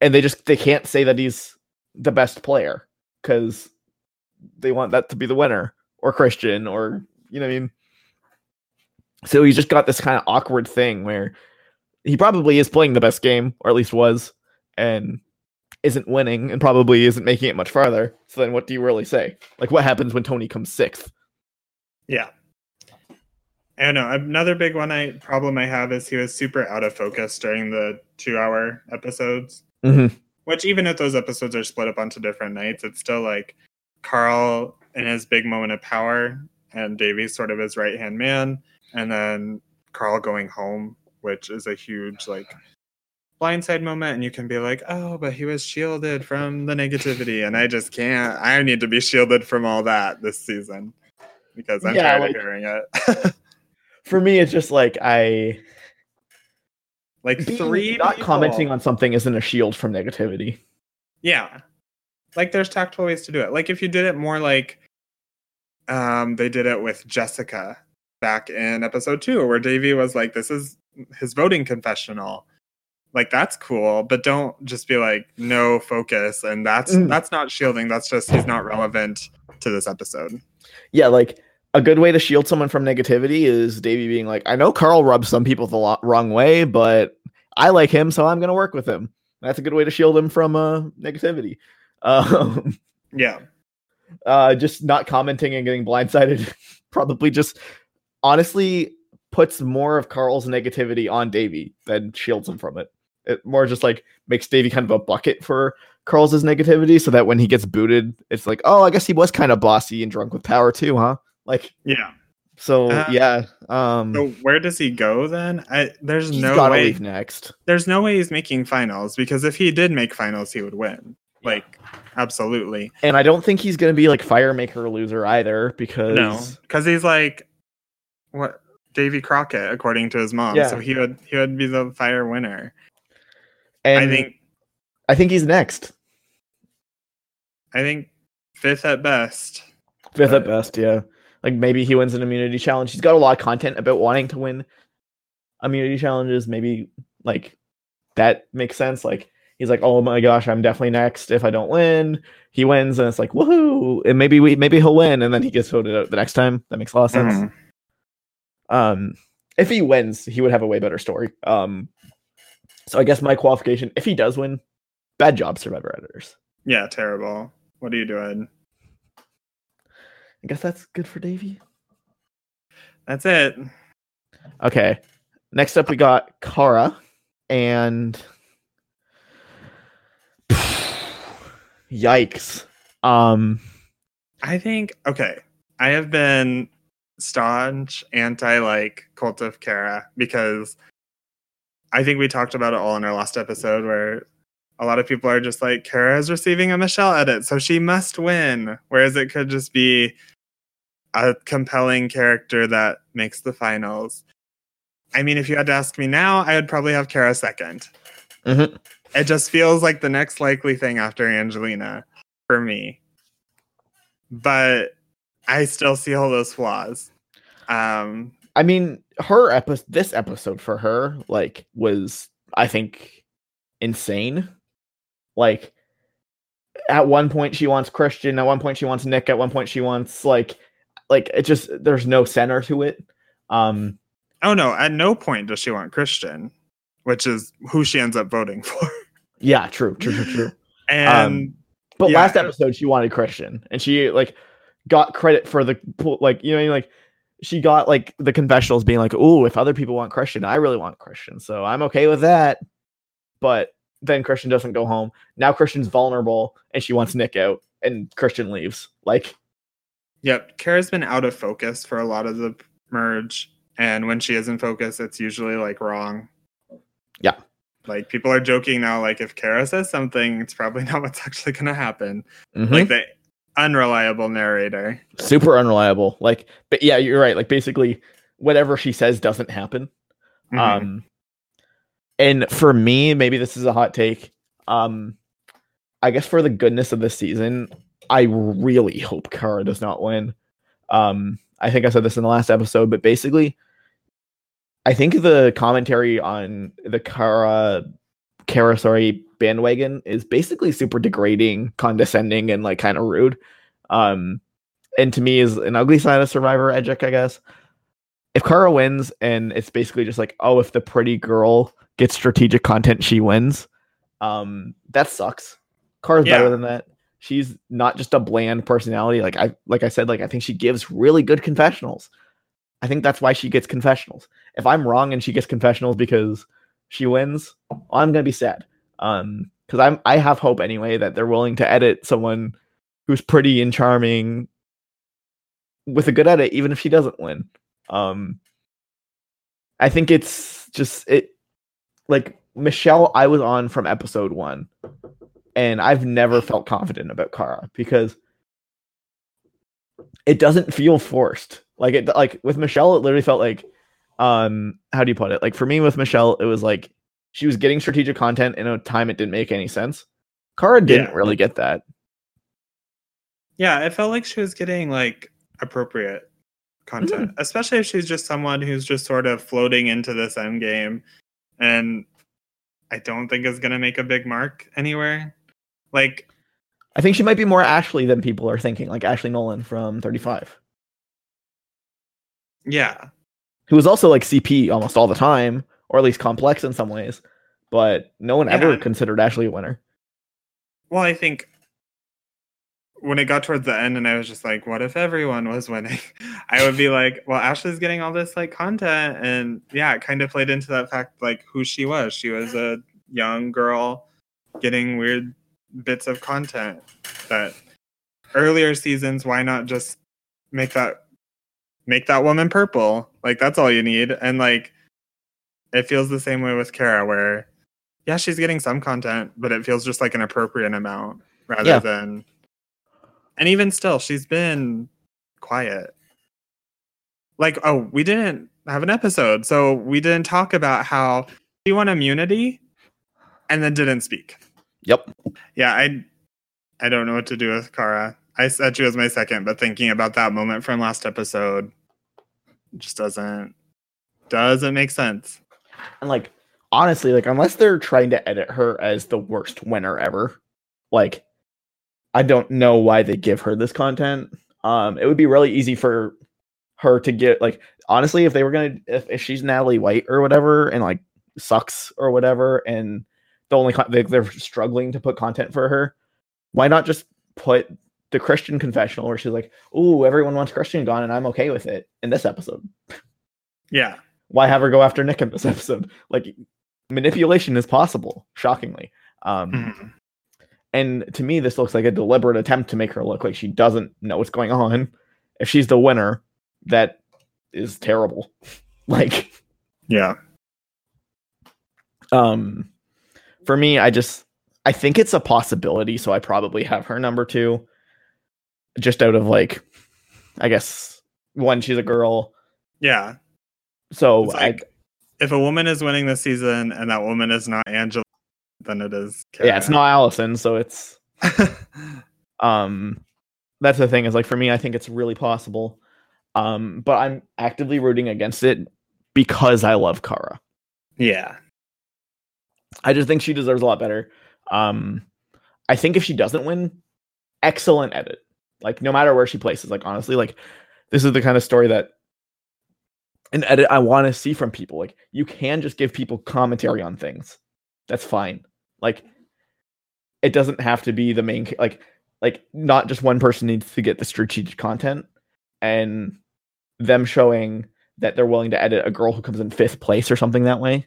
and they just they can't say that he's the best player because they want that to be the winner or Christian or you know what I mean. So he's just got this kind of awkward thing where he probably is playing the best game, or at least was, and isn't winning and probably isn't making it much farther. So then what do you really say? Like what happens when Tony comes sixth? Yeah. I don't know. Another big one I problem I have is he was super out of focus during the two hour episodes. Mm-hmm. Which even if those episodes are split up onto different nights, it's still like Carl in his big moment of power and Davie's sort of his right hand man, and then Carl going home, which is a huge like blindside moment, and you can be like, oh, but he was shielded from the negativity, and I just can't. I need to be shielded from all that this season because I'm Yeah, tired like- of hearing it. For me, it's just like I like being three not people- commenting on something isn't a shield from negativity. Yeah. Like there's tactful ways to do it. Like if you did it more like um they did it with Jessica back in episode 2 where Davie was like this is his voting confessional. Like that's cool, but don't just be like no focus and that's Mm. that's not shielding, that's just he's not relevant to this episode. Yeah, like a good way to shield someone from negativity is Davie being like, I know Carl rubs some people the lo- wrong way, but I like him, so I'm gonna work with him. That's a good way to shield him from uh, negativity. Um, Yeah. uh, just not commenting and getting blindsided probably just honestly puts more of Carl's negativity on Davie than shields him from it. It more just like makes Davie kind of a bucket for Carl's negativity, so that when he gets booted, it's like, oh, I guess he was kind of bossy and drunk with power too, huh? Like, Yeah. so Uh, yeah. Um, So where does he go then? I there's no way next. there's no way he's making finals because if he did make finals he would win. Yeah. Like absolutely. And I don't think he's gonna be like fire maker loser either because No, because he's like what Davy Crockett, according to his mom. Yeah. So he would he would be the fire winner. and I think I think he's next. I think fifth at best. Fifth at best, yeah. Like maybe he wins an immunity challenge. He's got a lot of content about wanting to win immunity challenges. Maybe like that makes sense. Like he's like, "Oh my gosh, I'm definitely next if I don't win." He wins, and it's like, "Woohoo!" And maybe we maybe he'll win, and then he gets voted out the next time. That makes a lot of sense. Mhm. Um, if he wins, he would have a way better story. Um, so I guess my qualification, if he does win, bad job, Survivor editors. Yeah, terrible. What are you doing? I guess that's good for Davie. That's it. Okay. Next up, we got Kara and yikes. Um, I think okay. I have been staunch anti like cult of Kara because I think we talked about it all in our last episode where a lot of people are just like Kara is receiving a Michelle edit, so she must win. Whereas it could just be a compelling character that makes the finals. I mean, if you had to ask me now, I would probably have Kara 2nd Mhm. It just feels like the next likely thing after Angelina for me. But I still see all those flaws. Um, I mean, her episode, this episode for her, like, was I think insane. Like, at one point she wants Christian, at one point she wants Nick, at one point she wants like, like it just there's no center to it. Um, oh no, at no point does she want Christian, which is who she ends up voting for. yeah, true, true, true, true. And But Yeah. last episode she wanted Christian, and she like got credit for the like you know like she got like the confessionals being like, "Oh, if other people want Christian, I really want Christian, so I'm okay with that." But then Christian doesn't go home. Now Christian's vulnerable, and she wants Nick out, and Christian leaves. Like, Yep, Kara's been out of focus for a lot of the merge, and when she is in focus, it's usually like wrong. Yeah. Like people are joking now, like if Kara says something, it's probably not what's actually gonna happen. mhm. Like the unreliable narrator. super unreliable. Like, but yeah, you're right. Like, basically, whatever she says doesn't happen. Mhm. Um, and for me, maybe this is a hot take. Um, I guess for the goodness of the season, I really hope Kara does not win. Um, I think I said this in the last episode, but basically, I think the commentary on the Kara, Kara, sorry, bandwagon is basically super degrading, condescending, and like kind of rude. Um, and to me, is an ugly side of Survivor Edgic, I guess. If Kara wins, and it's basically just like, oh, if the pretty girl gets strategic content, she wins. Um, that sucks. Kara's Yeah. better than that. She's not just a bland personality. Like I like I said, like I think she gives really good confessionals. I think that's why she gets confessionals. If I'm wrong and she gets confessionals because she wins, I'm gonna be sad. Um, because I'm I have hope anyway that they're willing to edit someone who's pretty and charming with a good edit, even if she doesn't win. Um, I think it's just it like Michelle. I was on from episode one, and I've never felt confident about Kara because it doesn't feel forced. Like it, like with Michelle, it literally felt like, um, how do you put it? Like for me with Michelle, it was like she was getting strategic content in a time it didn't make any sense. Kara didn't Yeah. really get that. Yeah, it felt like she was getting like appropriate content, mm-hmm. especially if she's just someone who's just sort of floating into this end game and I don't think is going to make a big mark anywhere. Like, I think she might be more Ashley than people are thinking, like Ashley Nolan from 35, yeah. who was also like CP almost all the time, or at least complex in some ways. But no one ever Yeah. considered Ashley a winner. Well, I think when it got towards the end and I was just like, what if everyone was winning? I would be like, well, Ashley's getting all this like content. And yeah, it kind of played into that fact, like who she was. She was a young girl getting weird bits of content that earlier seasons, why not just make that make that woman purple? Like that's all you need. And like it feels the same way with Kara where yeah, she's getting some content, but it feels just like an appropriate amount rather Yeah. than. And even still, she's been quiet. Like, oh, we didn't have an episode, so we didn't talk about how she won immunity and then didn't speak. Yep. Yeah, I, I don't know what to do with Kara. I said she was my second, but thinking about that moment from last episode just doesn't doesn't make sense. And like honestly, like unless they're trying to edit her as the worst winner ever, like I don't know why they give her this content. Um, it would be really easy for her to get like honestly, if they were gonna if, if she's Natalie White or whatever and like sucks or whatever, and the only con- they, they're struggling to put content for her, why not just put the Christian confessional where she's like, "Ooh, everyone wants Christian gone, and I'm okay with it." In this episode, Yeah. Why have her go after Nick in this episode? Like manipulation is possible, shockingly. Um, Mhm. and to me, this looks like a deliberate attempt to make her look like she doesn't know what's going on. If she's the winner, that is terrible. like, Yeah. um, for me, I just I think it's a possibility, so I probably have her number two, just out of like, I guess one, she's a girl, Yeah. So It's I if a woman is winning this season and that woman is not Angela, then it is. yeah, it's not Alison, so it's um that's the thing is like for me i think it's really possible um but i'm actively rooting against it because i love kara yeah. i just think she deserves a lot better um i think if she doesn't win excellent edit like no matter where she places like honestly like this is the kind of story that an edit i want to see from people like you can just give people commentary on things. That's fine. Like it doesn't have to be the main like like not just one person needs to get the strategic content and them showing that they're willing to edit a girl who comes in fifth place or something that way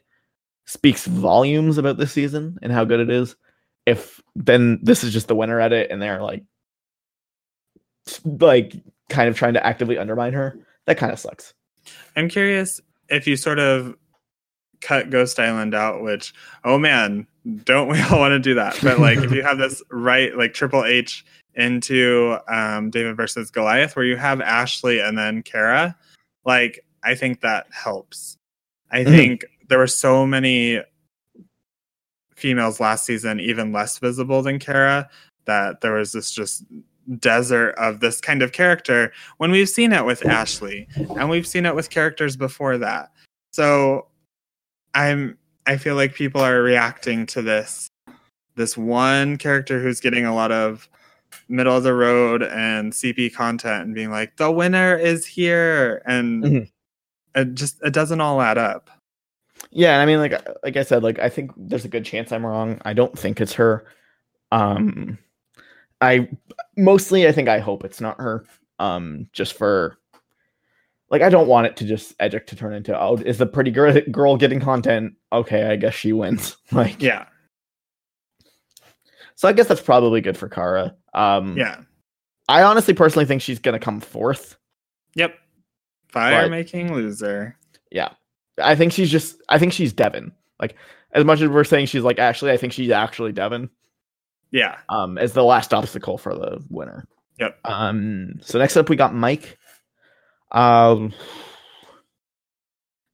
speaks volumes about this season and how good it is. If then this is just the winner edit and they're like like kind of trying to actively undermine her that kind of sucks I'm curious if you sort of cut Ghost Island out, which, oh man, don't we all want to do that? But like, if you have this right, like Triple H into um, David versus Goliath, where you have Ashley and then Kara, like, I think that helps. I Mhm. think there were so many females last season, even less visible than Kara, that there was this just desert of this kind of character when we've seen it with Ashley and we've seen it with characters before that. So I'm I feel like people are reacting to this this one character who's getting a lot of middle of the road and CP content and being like the winner is here and Mhm. it just it doesn't all add up. Yeah, and I mean, like like I said, like I think there's a good chance I'm wrong. I don't think it's her. Um, I mostly I think I hope it's not her. Um, just for like I don't want it to just edgic to turn into oh is the pretty girl girl getting content? Okay, I guess she wins. Like Yeah. so I guess that's probably good for Kara. Um, Yeah. I honestly personally think she's gonna come fourth. Yep. Fire making loser. Yeah, I think she's just I think she's Devon. Like as much as we're saying she's like Ashley, I think she's actually Devon. Yeah. um, as the last obstacle for the winner. Yep. Um, so next up we got Mike. Um,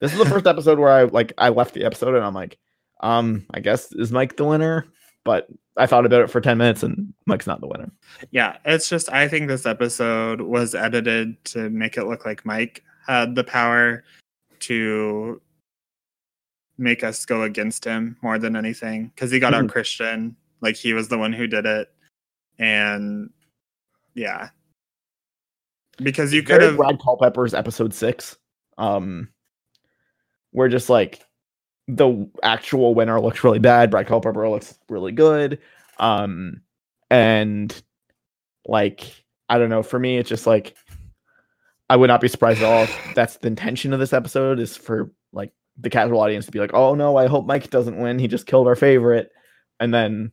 this is the first episode where I like I left the episode and I'm like, um, I guess is Mike the winner? But I thought about it for ten minutes and Mike's not the winner. Yeah, it's just I think this episode was edited to make it look like Mike had the power to make us go against him more than anything because he got out Mhm. Christian, like he was the one who did it, and yeah, because you could have Brad Culpepper's episode six. Um, where just like the actual winner looks really bad. Brad Culpepper looks really good. Um, and like I don't know. For me, it's just like I would not be surprised at all if that's the intention of this episode is for like the casual audience to be like, oh no, I hope Mike doesn't win. He just killed our favorite, and then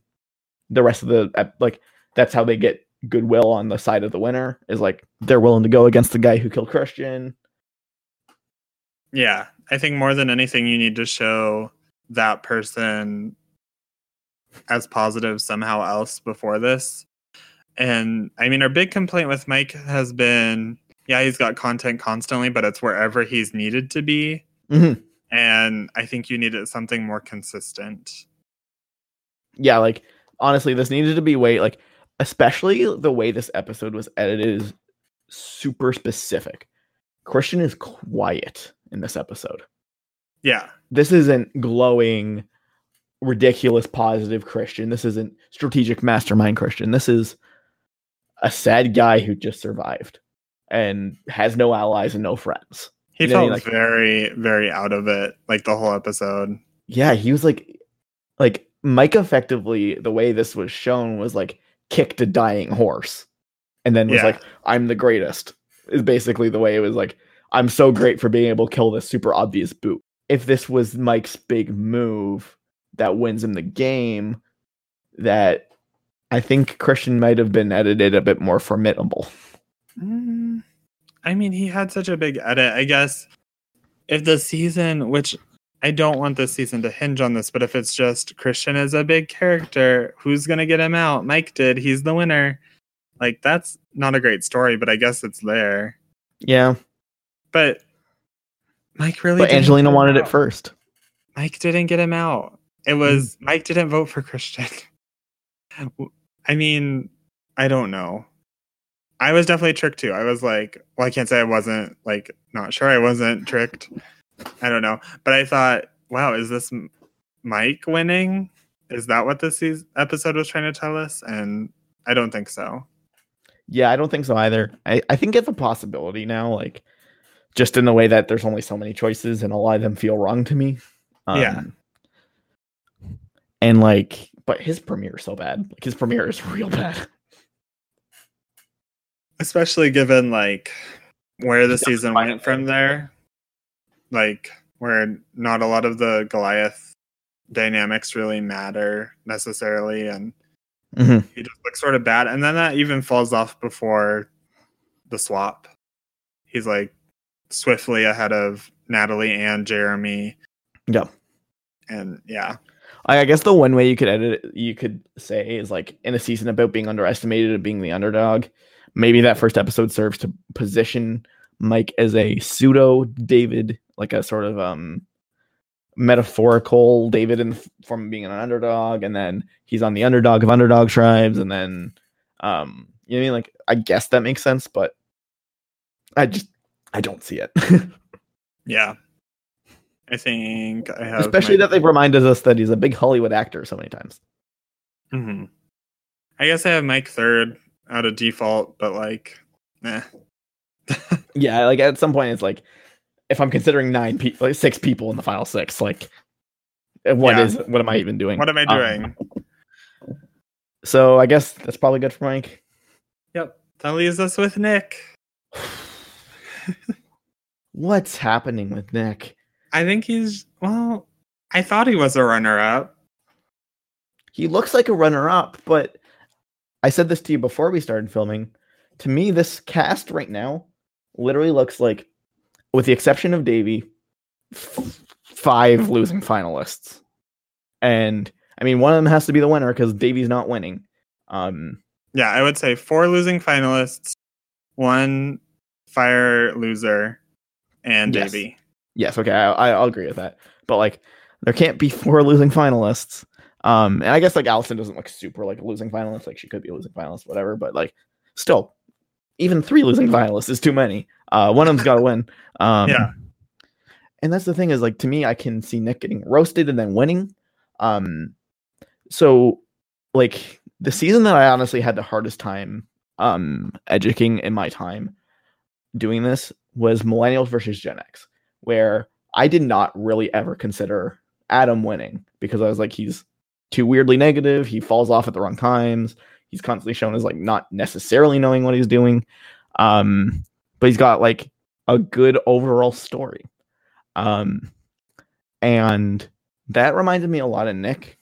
the rest of the like that's how they get goodwill on the side of the winner is like they're willing to go against the guy who killed Christian. Yeah, I think more than anything, you need to show that person as positive somehow else before this. And I mean, our big complaint with Mike has been yeah, he's got content constantly, but it's wherever he's needed to be. Mhm. And I think you needed something more consistent. Yeah, like honestly, this needed to be way like especially the way this episode was edited is super specific. Christian is quiet in this episode. Yeah. This isn't glowing, ridiculous, positive Christian. This isn't strategic mastermind Christian. This is a sad guy who just survived and has no allies and no friends. He You know, felt like- very, very out of it, like the whole episode. Yeah, he was like, like Mike. Effectively, the way this was shown was like kicked a dying horse, and then was Yeah. like, "I'm the greatest." Is basically the way it was like, "I'm so great for being able to kill this super obvious boot." If this was Mike's big move that wins him the game, that I think Christian might have been edited a bit more formidable. Mm, I mean, he had such a big edit. I guess if the season, which I don't want this season to hinge on this, but if it's just Christian is a big character, who's going to get him out? Mike did. He's the winner. Like, that's not a great story, but I guess it's there. Yeah, But Mike really. but Angelina wanted it first. Mike didn't get him out. It mm-hmm. was Mike didn't vote for Christian. I mean, I don't know. I was definitely tricked too. I was like, well, I can't say I wasn't like not sure I wasn't tricked. I don't know, but I thought, wow, is this Mike winning? Is that what this episode was trying to tell us? And I don't think so. Yeah, I don't think so either. I, I think it's a possibility now, like just in the way that there's only so many choices and a lot of them feel wrong to me. Yeah. Um, and like, but his premiere is so bad. Like his premiere is real bad. especially given like where the season went from there like where not a lot of the goliath dynamics really matter necessarily and Mhm. he just looks sort of bad and then that even falls off before the swap he's like swiftly ahead of natalie and jeremy Yeah. and yeah I, I guess the one way you could edit it, you could say is like in a season about being underestimated and being the underdog. Maybe that first episode serves to position Mike as a pseudo David, like a sort of um metaphorical David in, from being an underdog, and then he's on the underdog of underdog tribes, and then um you know what I mean? Like I guess that makes sense, but I just I don't see it. yeah i think i have Especially my- that they've reminded us that he's a big Hollywood actor so many times. hmm I guess I have Mike third out of default, but like, eh. Yeah, like at some point it's like if I'm considering nine people, like six people in the final six, like what Yeah. is what am I even doing? What am I Um, doing? so I guess that's probably good for Mike. yep. That leaves us with Nick. What's happening with Nick? I think he's well. I thought he was a runner-up. He looks like a runner up, but I said this to you before we started filming. To me, this cast right now literally looks like, with the exception of Davie, f- five losing finalists. And I mean, one of them has to be the winner because Davie's not winning. Um, Yeah, I would say four losing finalists, one fire loser, and Yes. Davie. Yes, okay, I, I- I'll agree with that. But like, there can't be four losing finalists. Um, and I guess like Alison doesn't look super like a losing finalist. Like she could be a losing finalist, whatever. But like, still, even three losing finalists is too many. Uh, one of them's got to win. Um, Yeah. And that's the thing is like to me, I can see Nick getting roasted and then winning. Um, so like the season that I honestly had the hardest time um educating in my time doing this was Millennials versus Gen X, where I did not really ever consider Adam winning because I was like, he's too weirdly negative. He falls off at the wrong times. He's constantly shown as like not necessarily knowing what he's doing. Um, but he's got like a good overall story. Um, and that reminded me a lot of Nick.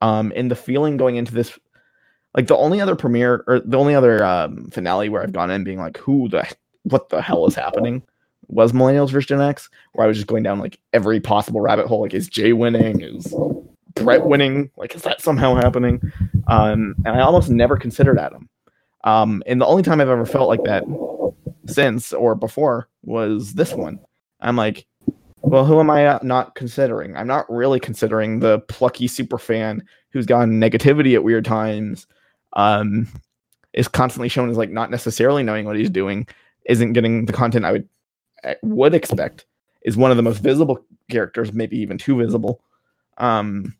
Um, in the feeling going into this, like the only other premiere or the only other um, finale where I've gone in being like, who the what the hell is happening? Was Millennials versus Gen X, where I was just going down like every possible rabbit hole. Like, is Jay winning? Is Bret winning? Like, is that somehow happening? Um, and I almost never considered Adam. Um, and the only time I've ever felt like that since or before was this one. I'm like, well, who am I uh, not considering? I'm not really considering the plucky super fan who's gotten negativity at weird times, um, is constantly shown as like not necessarily knowing what he's doing, isn't getting the content I would I would expect, is one of the most visible characters, maybe even too visible. Um,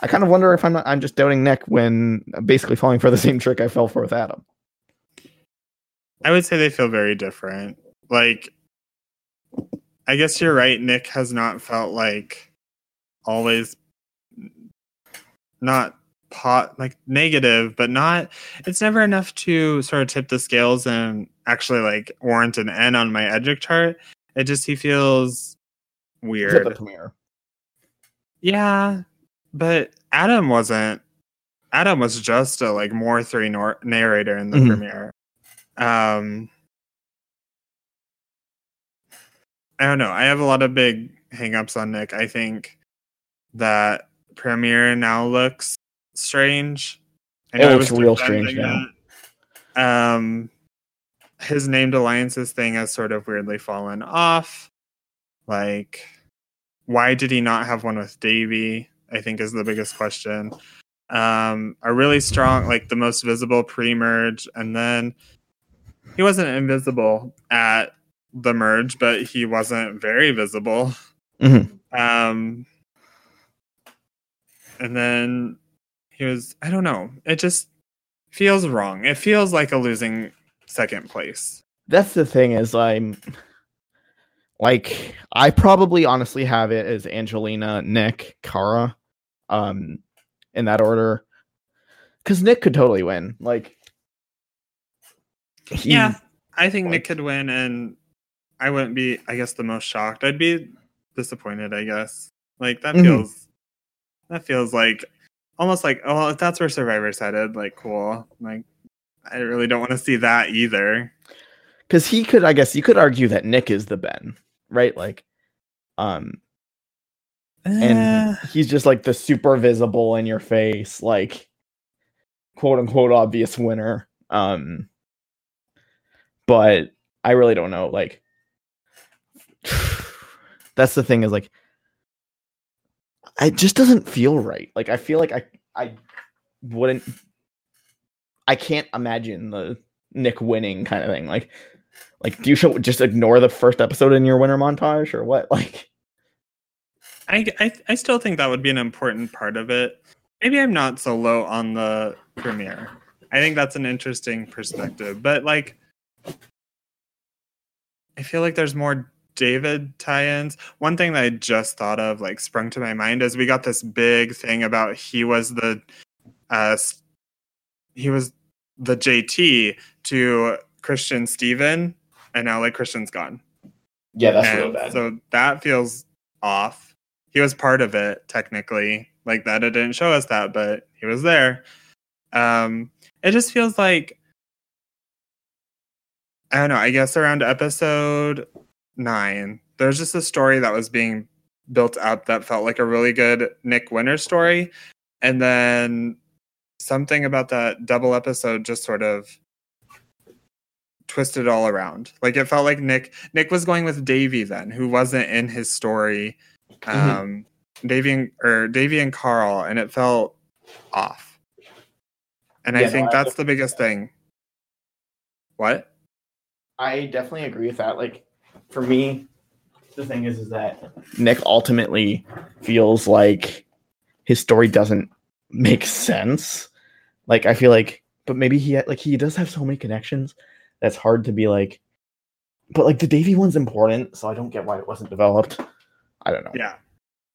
I kind of wonder if I'm not, I'm just doubting Nick when basically falling for the same trick I fell for with Adam. I would say they feel very different. Like, I guess you're right. Nick has not felt like always not pot like negative, but not. It's never enough to sort of tip the scales and actually like warrant an N on my Edgic chart. It just he feels weird. Yeah, but Adam wasn't. Adam was just a like more three nor- narrator in the Mhm. premiere. Um, I don't know. I have a lot of big hangups on Nick. I think that premiere now looks strange. I It looks real strange now. Um, his named alliances thing has sort of weirdly fallen off. Like, why did he not have one with Davie? I think is the biggest question. Um, a really strong, like the most visible pre-merge, and then he wasn't invisible at the merge, but he wasn't very visible. Mhm. Um, and then he was, I don't know, it just feels wrong. It feels like a losing second place. That's the thing is I'm like I probably honestly have it as Angelina, Nick, Kara, um, in that order. Because Nick could totally win. Like, he- yeah, I think Nick could win, and I wouldn't be, I guess, the most shocked. I'd be disappointed, I guess. Like that Mhm. feels, that feels like almost like, oh, if that's where Survivor's headed, like cool. Like, I really don't want to see that either. because he could i guess you could argue that nick is the ben right like um and Eh, he's just like the super visible in your face like quote unquote obvious winner. Um but i really don't know like that's the thing is like it just doesn't feel right. Like i feel like i i wouldn't i can't imagine the nick winning kind of thing. Like like do you show, just ignore the first episode in your winter montage or what? Like I, I I still think that would be an important part of it. Maybe I'm not so low on the premiere. I think that's an interesting perspective, but like, I feel like there's more David tie-ins. One thing that I just thought of, like, sprung to my mind is we got this big thing about he was the, uh, he was the JT to Christian Stephen, and now like Christian's gone. yeah that's And real bad. So that feels off. He was part of it technically. Like that it didn't show us that, but he was there. Um it just feels like I don't know, I guess around episode 9, there's just a story that was being built up that felt like a really good Nick Winter story and then something about that double episode just sort of twisted all around. Like it felt like Nick Nick was going with Davie then, who wasn't in his story. Mhm. Um Davie and or Davie and Carl, and it felt off. And I Yeah, no, think I that's the biggest thing. What? I definitely agree with that. Like for me, the thing is, is that Nick ultimately feels like his story doesn't make sense. Like I feel like, but maybe he like he does have so many connections that's hard to be like. But like the Davie one's important, so I don't get why it wasn't developed. I don't know. Yeah.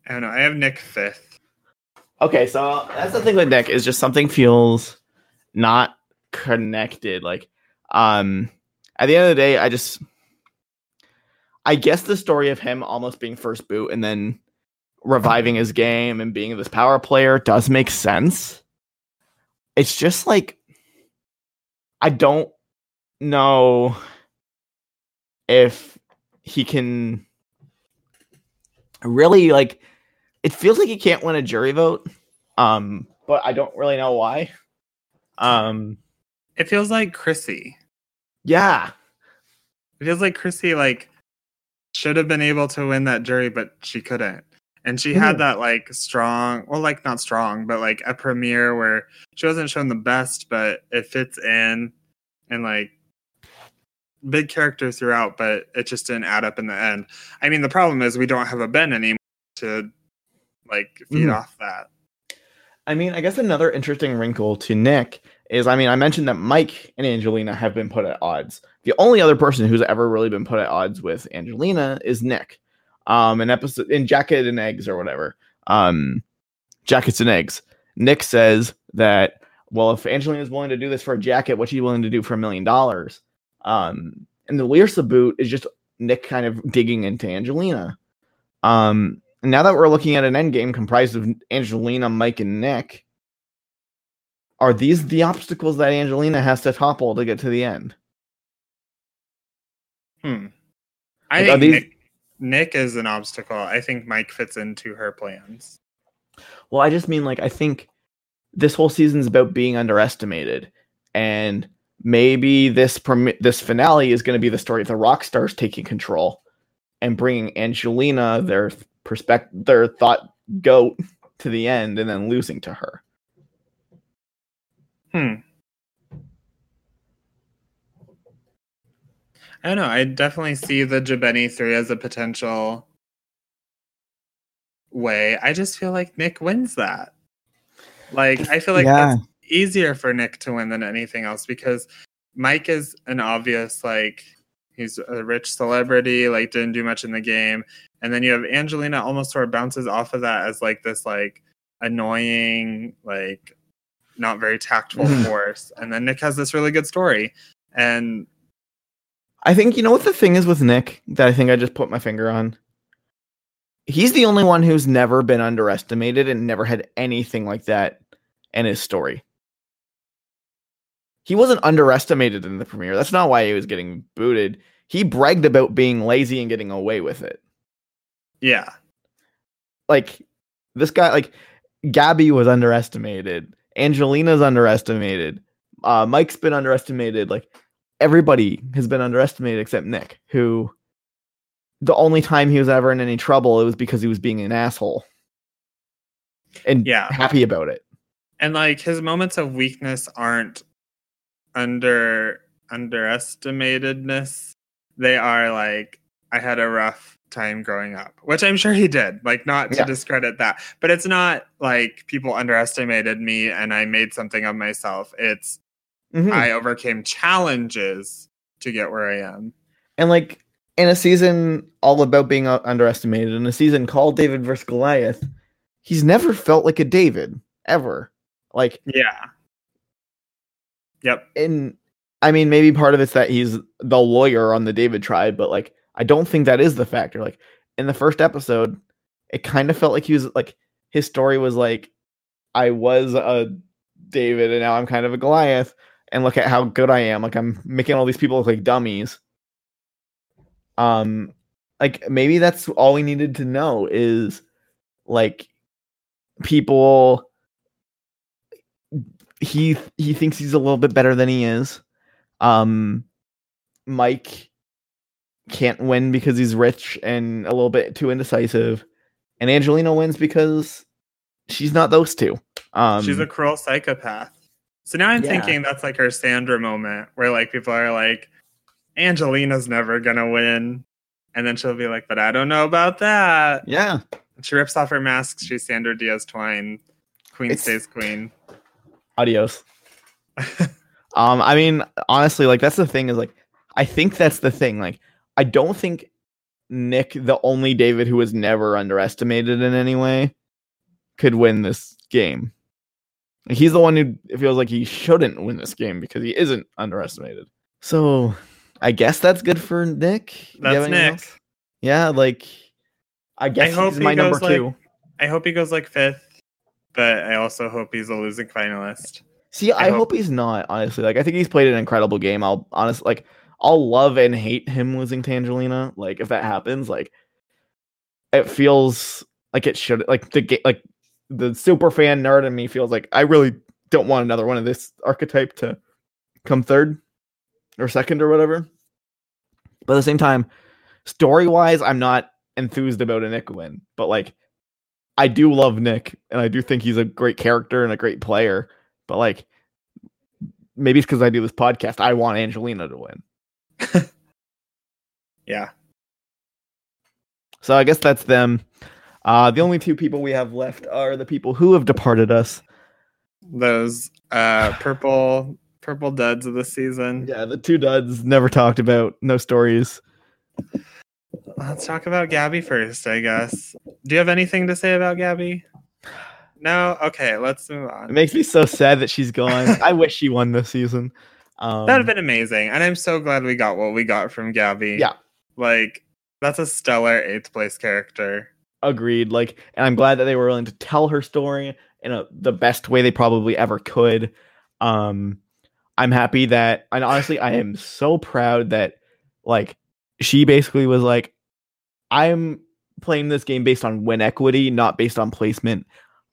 I don't know. I have Nick fifth. Okay, so that's the thing with Nick is just something feels not connected. Like, um, at the end of the day, I just, I guess the story of him almost being first boot and then reviving his game and being this power player does make sense. It's just like, I don't know if he can really like it feels like he can't win a jury vote um but i don't really know why um It feels like Chrissy. yeah It feels like Chrissy like should have been able to win that jury, but she couldn't. And she had Mhm. that like strong, well, like not strong, but like a premiere where she wasn't shown the best, but it fits in, and like big character throughout, but it just didn't add up in the end. I mean, the problem is we don't have a Ben anymore to like feed Mhm. off that. I mean, I guess another interesting wrinkle to Nick is I mean, I mentioned that Mike and Angelina have been put at odds. The only other person who's ever really been put at odds with Angelina is Nick. Um, in episode in Jacket and Eggs or whatever. Um, Jackets and Eggs. Nick says that well, if Angelina is willing to do this for a jacket, what's she willing to do for a million dollars? Um, and the Lyrsa boot is just Nick kind of digging into Angelina. Um, and now that we're looking at an end game comprised of Angelina, Mike, and Nick, are these the obstacles that Angelina has to topple to get to the end? Hmm. I Like, think these- Nick, Nick is an obstacle. I think Mike fits into her plans. Well, I just mean like I think this whole season's about being underestimated, and maybe this permi- this finale is going to be the story of the rock stars taking control and bringing Angelina their perspective, their thought goat to the end, and then losing to her. Hmm. I don't know. I definitely see the Jabeni 3 as a potential way. I just feel like Nick wins that. Like, I feel like Yeah. that's easier for Nick to win than anything else because Mike is an obvious, like, he's a rich celebrity, like, didn't do much in the game. And then you have Angelina almost sort of bounces off of that as, like, this, like, annoying, like, not very tactful Mhm. force. And then Nick has this really good story. And I think you know what the thing is with Nick that I think I just put my finger on. He's the only one who's never been underestimated and never had anything like that in his story. He wasn't underestimated in the premiere. That's not why he was getting booted. He bragged about being lazy and getting away with it. yeah, Like this guy, like Gabby was underestimated. Angelina's underestimated. Uh, Mike's been underestimated. Like everybody has been underestimated except Nick, who the only time he was ever in any trouble it was because he was being an asshole and Yeah. happy about it. and like his moments of weakness aren't under underestimatedness. They are like I had a rough time growing up, which I'm sure he did. Like not to Yeah. discredit that, but it's not like people underestimated me and I made something of myself. It's Mhm. I overcame challenges to get where I am. and like in a season all about being underestimated, in a season called David versus Goliath, he's never felt like a David ever. Like Yeah. Yep. and I mean, maybe part of it's that he's the lawyer on the David tribe, but like, I don't think that is the factor. Like, in the first episode, it kind of felt like he was like, his story was like, I was a David and now I'm kind of a Goliath, and look at how good I am. Like, I'm making all these people look like dummies. Um, like, maybe that's all we needed to know is like, people he he thinks he's a little bit better than he is. Um Mike can't win because he's rich and a little bit too indecisive. And Angelina wins because she's not those two. Um She's a cruel psychopath. So now I'm Yeah. thinking that's like her Sandra moment where like people are like, Angelina's never gonna win. And then she'll be like, but I don't know about that. yeah. She rips off her mask. She's Sandra Diaz Twine. Queen It's- stays queen. Adios. Um, I mean, honestly, like that's the thing is like I think that's the thing. Like, I don't think Nick, the only David who was never underestimated in any way, could win this game. He's the one who feels like he shouldn't win this game because he isn't underestimated. So I guess that's good for Nick. Do you have That's Nick. else? Yeah, like I guess hope he's he my number like, two. I hope he goes like fifth, but I also hope he's a losing finalist. See, I, I hope, hope- he's not. Honestly, like I think he's played an incredible game. I'll honestly like I'll love and hate him losing to Angelina. Like if that happens, like it feels like it should. Like the ga- like the super fan nerd in me feels like I really don't want another one of this archetype to come third or second or whatever. But at the same time, story wise, I'm not enthused about a Nick win. But like, I do love Nick, and I do think he's a great character and a great player. But like, maybe it's because I do this podcast. I want Angelina to win. yeah. So I guess that's them. Uh, the only two people we have left are the people who have departed us. Those uh, purple purple duds of the season. Yeah, the two duds never talked about, no stories. Let's talk about Gabby first, I guess. Do you have anything to say about Gabby? No? Okay, let's move on. It makes me so sad that she's gone. I wish she won this season. Um, That would have been amazing. And I'm so glad we got what we got from Gabby. Yeah. Like, that's a stellar eighth place character. agreed. Like, and I'm glad that they were willing to tell her story in a, the best way they probably ever could. Um, I'm happy that, and honestly, I am so proud that, like, she basically was like, I'm playing this game based on win equity, not based on placement.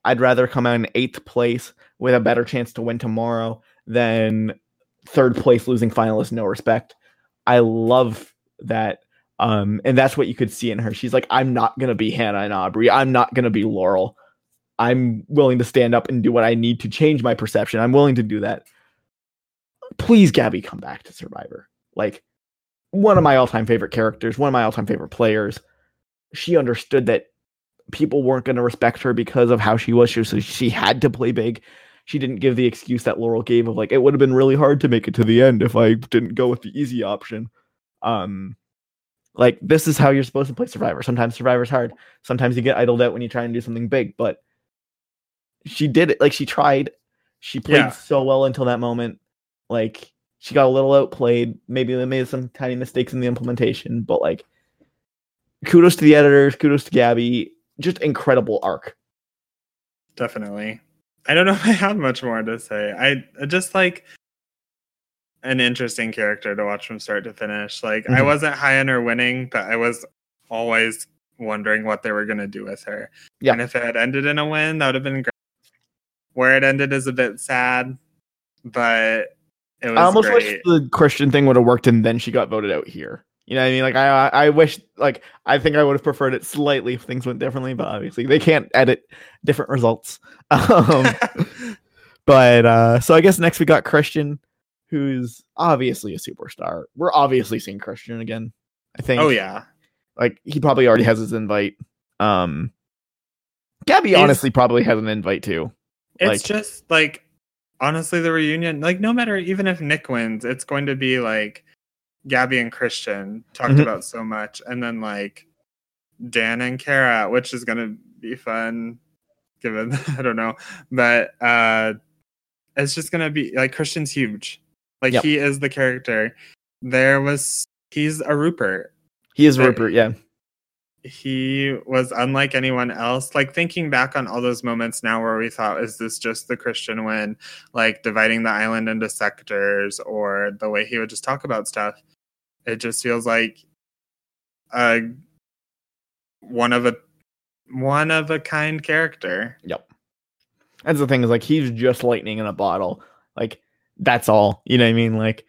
I'd rather come out in eighth place with a better chance to win tomorrow than third place losing finalist no respect. I love that. Um, and that's what you could see in her. She's like, I'm not gonna be Hannah and Aubrey. I'm not gonna be Laurel. I'm willing to stand up and do what I need to change my perception. I'm willing to do that. Please, Gabby, come back to Survivor. Like one of my all-time favorite characters, one of my all-time favorite players. She understood that people weren't going to respect her because of how she was. She, so she had to play big. She didn't give the excuse that Laurel gave of like it would have been really hard to make it to the end if I didn't go with the easy option. Um, like this is how you're supposed to play Survivor. Sometimes Survivor's hard. Sometimes you get idled out when you try and do something big. But she did it. Like she tried. She played Yeah. so well until that moment. Like she got a little outplayed. Maybe they made some tiny mistakes in the implementation. But like, kudos to the editors. Kudos to Gabby. Just incredible arc. Definitely. I don't know if I have much more to say. I I just like an interesting character to watch from start to finish. Like I Mhm. wasn't high on her winning, but I was always wondering what they were gonna do with her. Yeah. And if it had ended in a win, that would have been great. Where it ended is a bit sad, but I almost great. wish the Christian thing would have worked and then she got voted out here. You know what I mean? Like I I wish like I think I would have preferred it slightly if things went differently, but obviously they can't edit different results. Um, but uh so I guess next we got Christian, who's obviously a superstar. We're obviously seeing Christian again. I think. oh yeah. Like he probably already has his invite. Um Gabby He's- honestly probably has an invite too. It's Like- just like honestly the reunion, like no matter even if Nick wins, it's going to be like Gabby and Christian talked Mhm. about so much, and then like Dan and Kara, which is gonna be fun given I don't know. But uh it's just gonna be like Christian's huge. Like Yep. he is the character. There was he's a Rupert He is Rupert, yeah. He was unlike anyone else. Like thinking back on all those moments now where we thought, is this just the Christian win? Like dividing the island into sectors or the way he would just talk about stuff. It just feels like a one of a one of a kind character. Yep. That's the thing is like he's just lightning in a bottle. Like that's all. You know what I mean? Like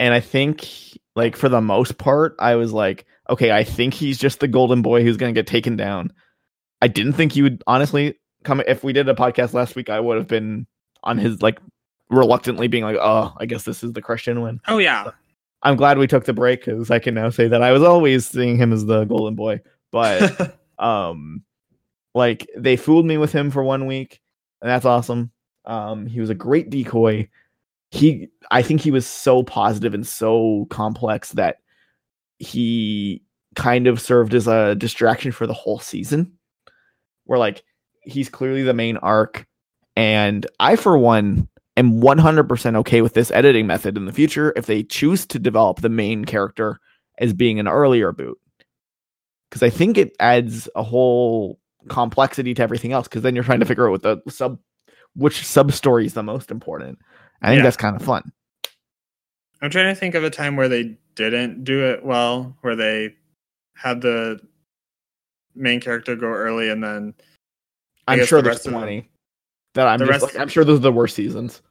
and I think like for the most part, I was like, okay, I think he's just the golden boy who's gonna get taken down. I didn't think he would honestly come if we did a podcast last week, I would have been on his like reluctantly being like, oh, I guess this is the Christian win. Oh yeah. I'm glad we took the break because I can now say that I was always seeing him as the golden boy. But um like they fooled me with him for one week and that's awesome um he was a great decoy he i think he was so positive and so complex that he kind of served as a distraction for the whole season where like he's clearly the main arc and i for one am 100% okay with this editing method in the future if they choose to develop the main character as being an earlier boot because I think it adds a whole complexity to everything else. Because then you're trying to figure out what the sub, which sub story is the most important. I think Yeah. that's kind of fun. I'm trying to think of a time where they didn't do it well, where they had the main character go early and then I I'm sure the there's of them- plenty that I'm the rest- like, I'm sure those are the worst seasons.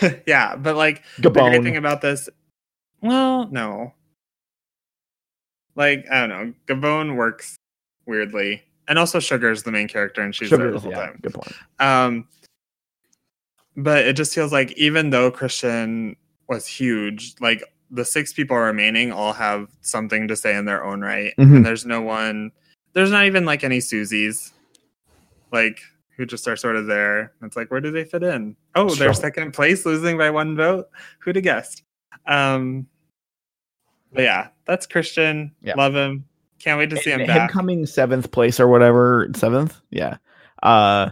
yeah, but like the great thing about this, well, no, like I don't know, Gabon works weirdly, and also Sugar is the main character, and she's there the whole yeah, time. good point. Um, but it just feels like even though Christian was huge, like the six people remaining all have something to say in their own right, Mhm. and there's no one. There's not even like any Susies, like who just are sort of there. It's like where do they fit in? Oh, Sure. they're second place, losing by one vote. Who'd have guessed? Um, but yeah, that's Christian. Yeah. Love him. Can't wait to see him him back. coming seventh place or whatever seventh yeah uh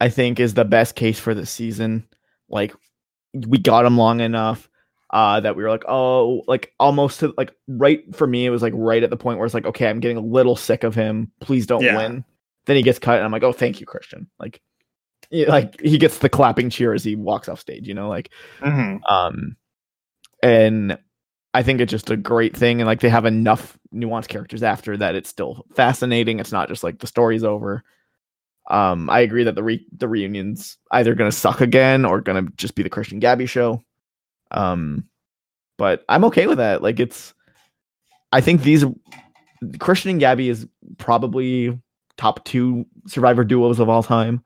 i think is the best case for the season like we got him long enough uh that we were like oh like almost to, like right for me it was like right at the point where it's like okay i'm getting a little sick of him. Please don't Yeah. win. Then he gets cut and i'm like oh thank you christian. Like like he gets the clapping cheer as he walks off stage you know like Mhm. um and i think it's just a great thing and like they have enough nuanced characters after that it's still fascinating. It's not just like the story's over um i agree that the re- the reunion's either gonna suck again or gonna just be the christian gabby show. Um but i'm okay with that. Like it's i think these christian and gabby is probably top two survivor duos of all time.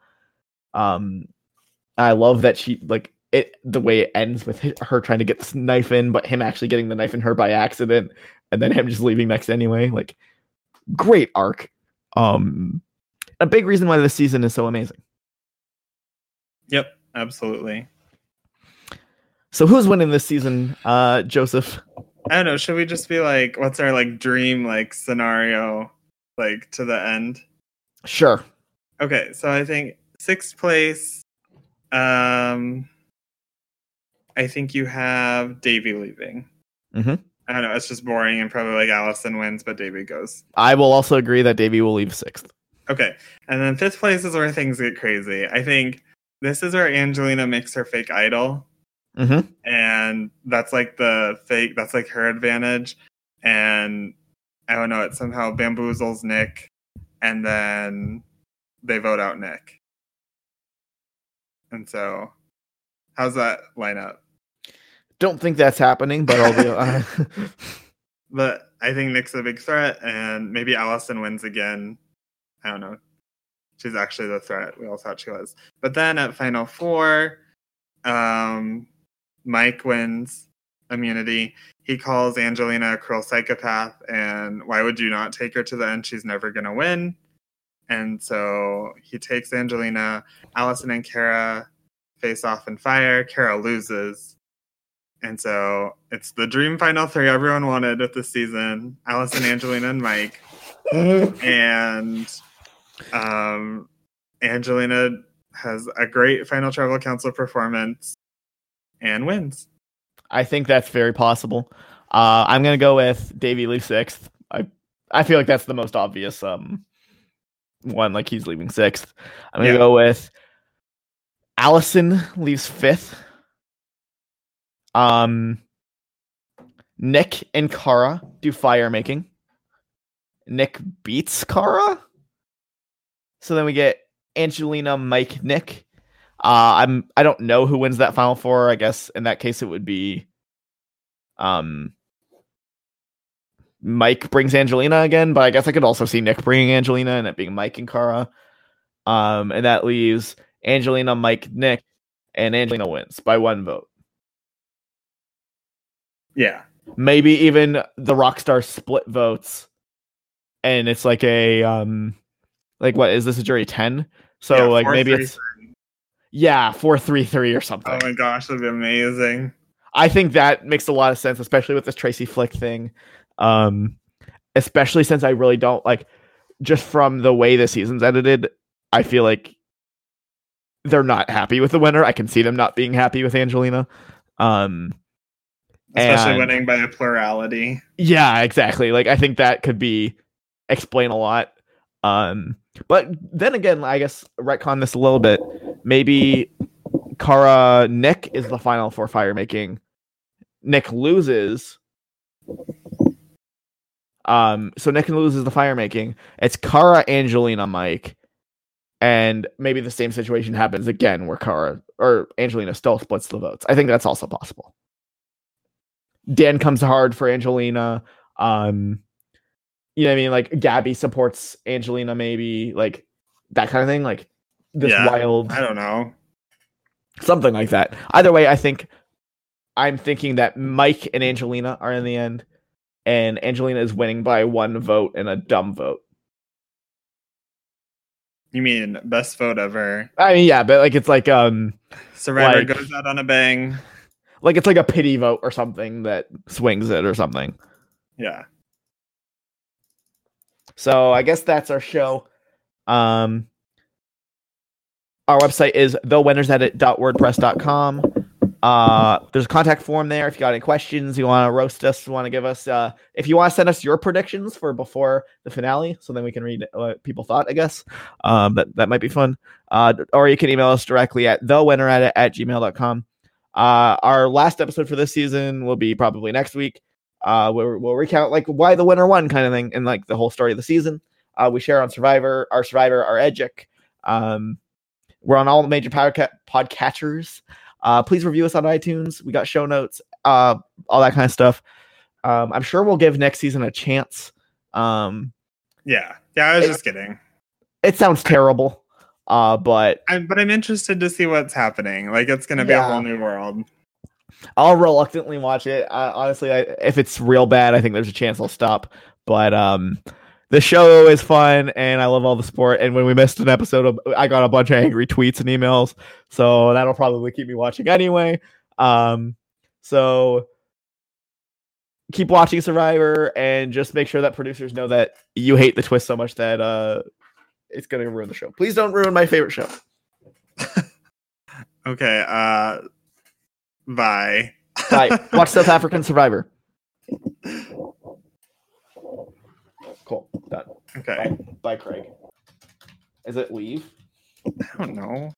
Um i love that she like it the way it ends with her trying to get this knife in but him actually getting the knife in her by accident and then him just leaving next anyway. Like great arc. Um a big reason why this season is so amazing Yep, absolutely. so who's winning this season uh joseph I don't know. Should we just be like, what's our like dream like scenario, like to the end? sure Okay, so I think sixth place. Um, I think you have Davie leaving. Mhm. I don't know. It's just boring, and probably like Alison wins, but Davie goes. i will also agree that Davie will leave sixth Okay, and then fifth place is where things get crazy. I think this is where Angelina makes her fake idol, mm-hmm. and that's like the fake. That's like her advantage, and I don't know. It somehow bamboozles Nick, and then they vote out Nick. And so, how's that line up? don't think that's happening but i'll be uh, But I think Nick's a big threat, and maybe Alison wins again. I don't know. She's actually the threat we all thought she was. But then at Final Four, um, Mike wins immunity. He calls Angelina a cruel psychopath, and why would you not take her to the end? She's never going to win. And so he takes Angelina. Alison and Kara face off in fire. Kara loses. And so it's the dream final three everyone wanted with the season Alison, Angelina, and Mike. And um, Angelina has a great final tribal council performance and wins. I think that's very possible. Uh, I'm gonna go with Davie leaves sixth. I I feel like that's the most obvious um one. Like he's leaving sixth. I'm gonna Yeah. go with Alison leaves fifth. Um, Nick and Kara do fire making. Nick beats Kara. So then we get Angelina, Mike, Nick. Uh, I'm I don't know who wins that final four. I guess in that case it would be um Mike brings Angelina again, but I guess I could also see Nick bringing Angelina and it being Mike and Kara. Um, and that leaves Angelina, Mike, Nick, and Angelina wins by one vote. Yeah. Maybe even the Rockstar split votes, and it's like a um, like what is this a jury ten? So Yeah, like four, maybe three, it's yeah four three three or something. Oh my gosh, that'd be amazing. I think that makes a lot of sense, especially with this Tracy Flick thing. Um, especially since I really don't like just from the way the season's edited, I feel like they're not happy with the winner. I can see them not being happy with Angelina. Um, Especially And- winning by a plurality. yeah, exactly. Like I think that could be explain a lot. Um, but then again, I guess retcon this a little bit. Maybe Kara Nick is the final for fire making. Nick loses. Um, so Nick loses the fire making. It's Kara, Angelina, Mike, and maybe the same situation happens again where Kara or Angelina still splits the votes. I think that's also possible. Dan comes hard for Angelina. Um, you know what I mean? Like Gabby supports Angelina, maybe like that kind of thing. Like this Yeah. wild I don't know. something like that. Either way, I think I'm thinking that Mike and Angelina are in the end, and Angelina is winning by one vote and a dumb vote. You mean best vote ever? I mean, yeah, but like it's like um Survivor Like- goes out on a bang. like it's like a pity vote or something that swings it or something. Yeah. So I guess that's our show. Um our website is thewinnersedit.wordpress.com. Uh there's a contact form there if you got any questions, you want to roast us, you want to give us uh if you want to send us your predictions for before the finale so then we can read what people thought, I guess. Um that that might be fun. Uh or you can email us directly at thewinneredit at gmail.com. Uh our last episode for this season will be probably next week. Uh where we'll recount like why the winner won kind of thing and like the whole story of the season. Uh we share on Survivor, our Survivor, our Edgic. Um we're on all the major power podca- podcatchers. Uh, please review us on iTunes. We got show notes, uh, all that kind of stuff. Um, I'm sure we'll give next season a chance. Um, Yeah. Yeah, I was It- just kidding. it sounds terrible, uh, but I'm, but I'm interested to see what's happening. Like it's gonna be a whole new world. I'll reluctantly watch it. Honestly, I, if it's real bad, I think there's a chance I'll stop. But um, the show is fun, and I love all the sport. And when we missed an episode, I got a bunch of angry tweets and emails, so that'll probably keep me watching anyway. Um, so keep watching Survivor, and just make sure that producers know that you hate the twist so much that uh, it's going to ruin the show. Please don't ruin my favorite show. Okay. Uh bye. Bye. Watch South African Survivor. Cool. Done. Okay. Bye, Craig. Is it leave? I don't know.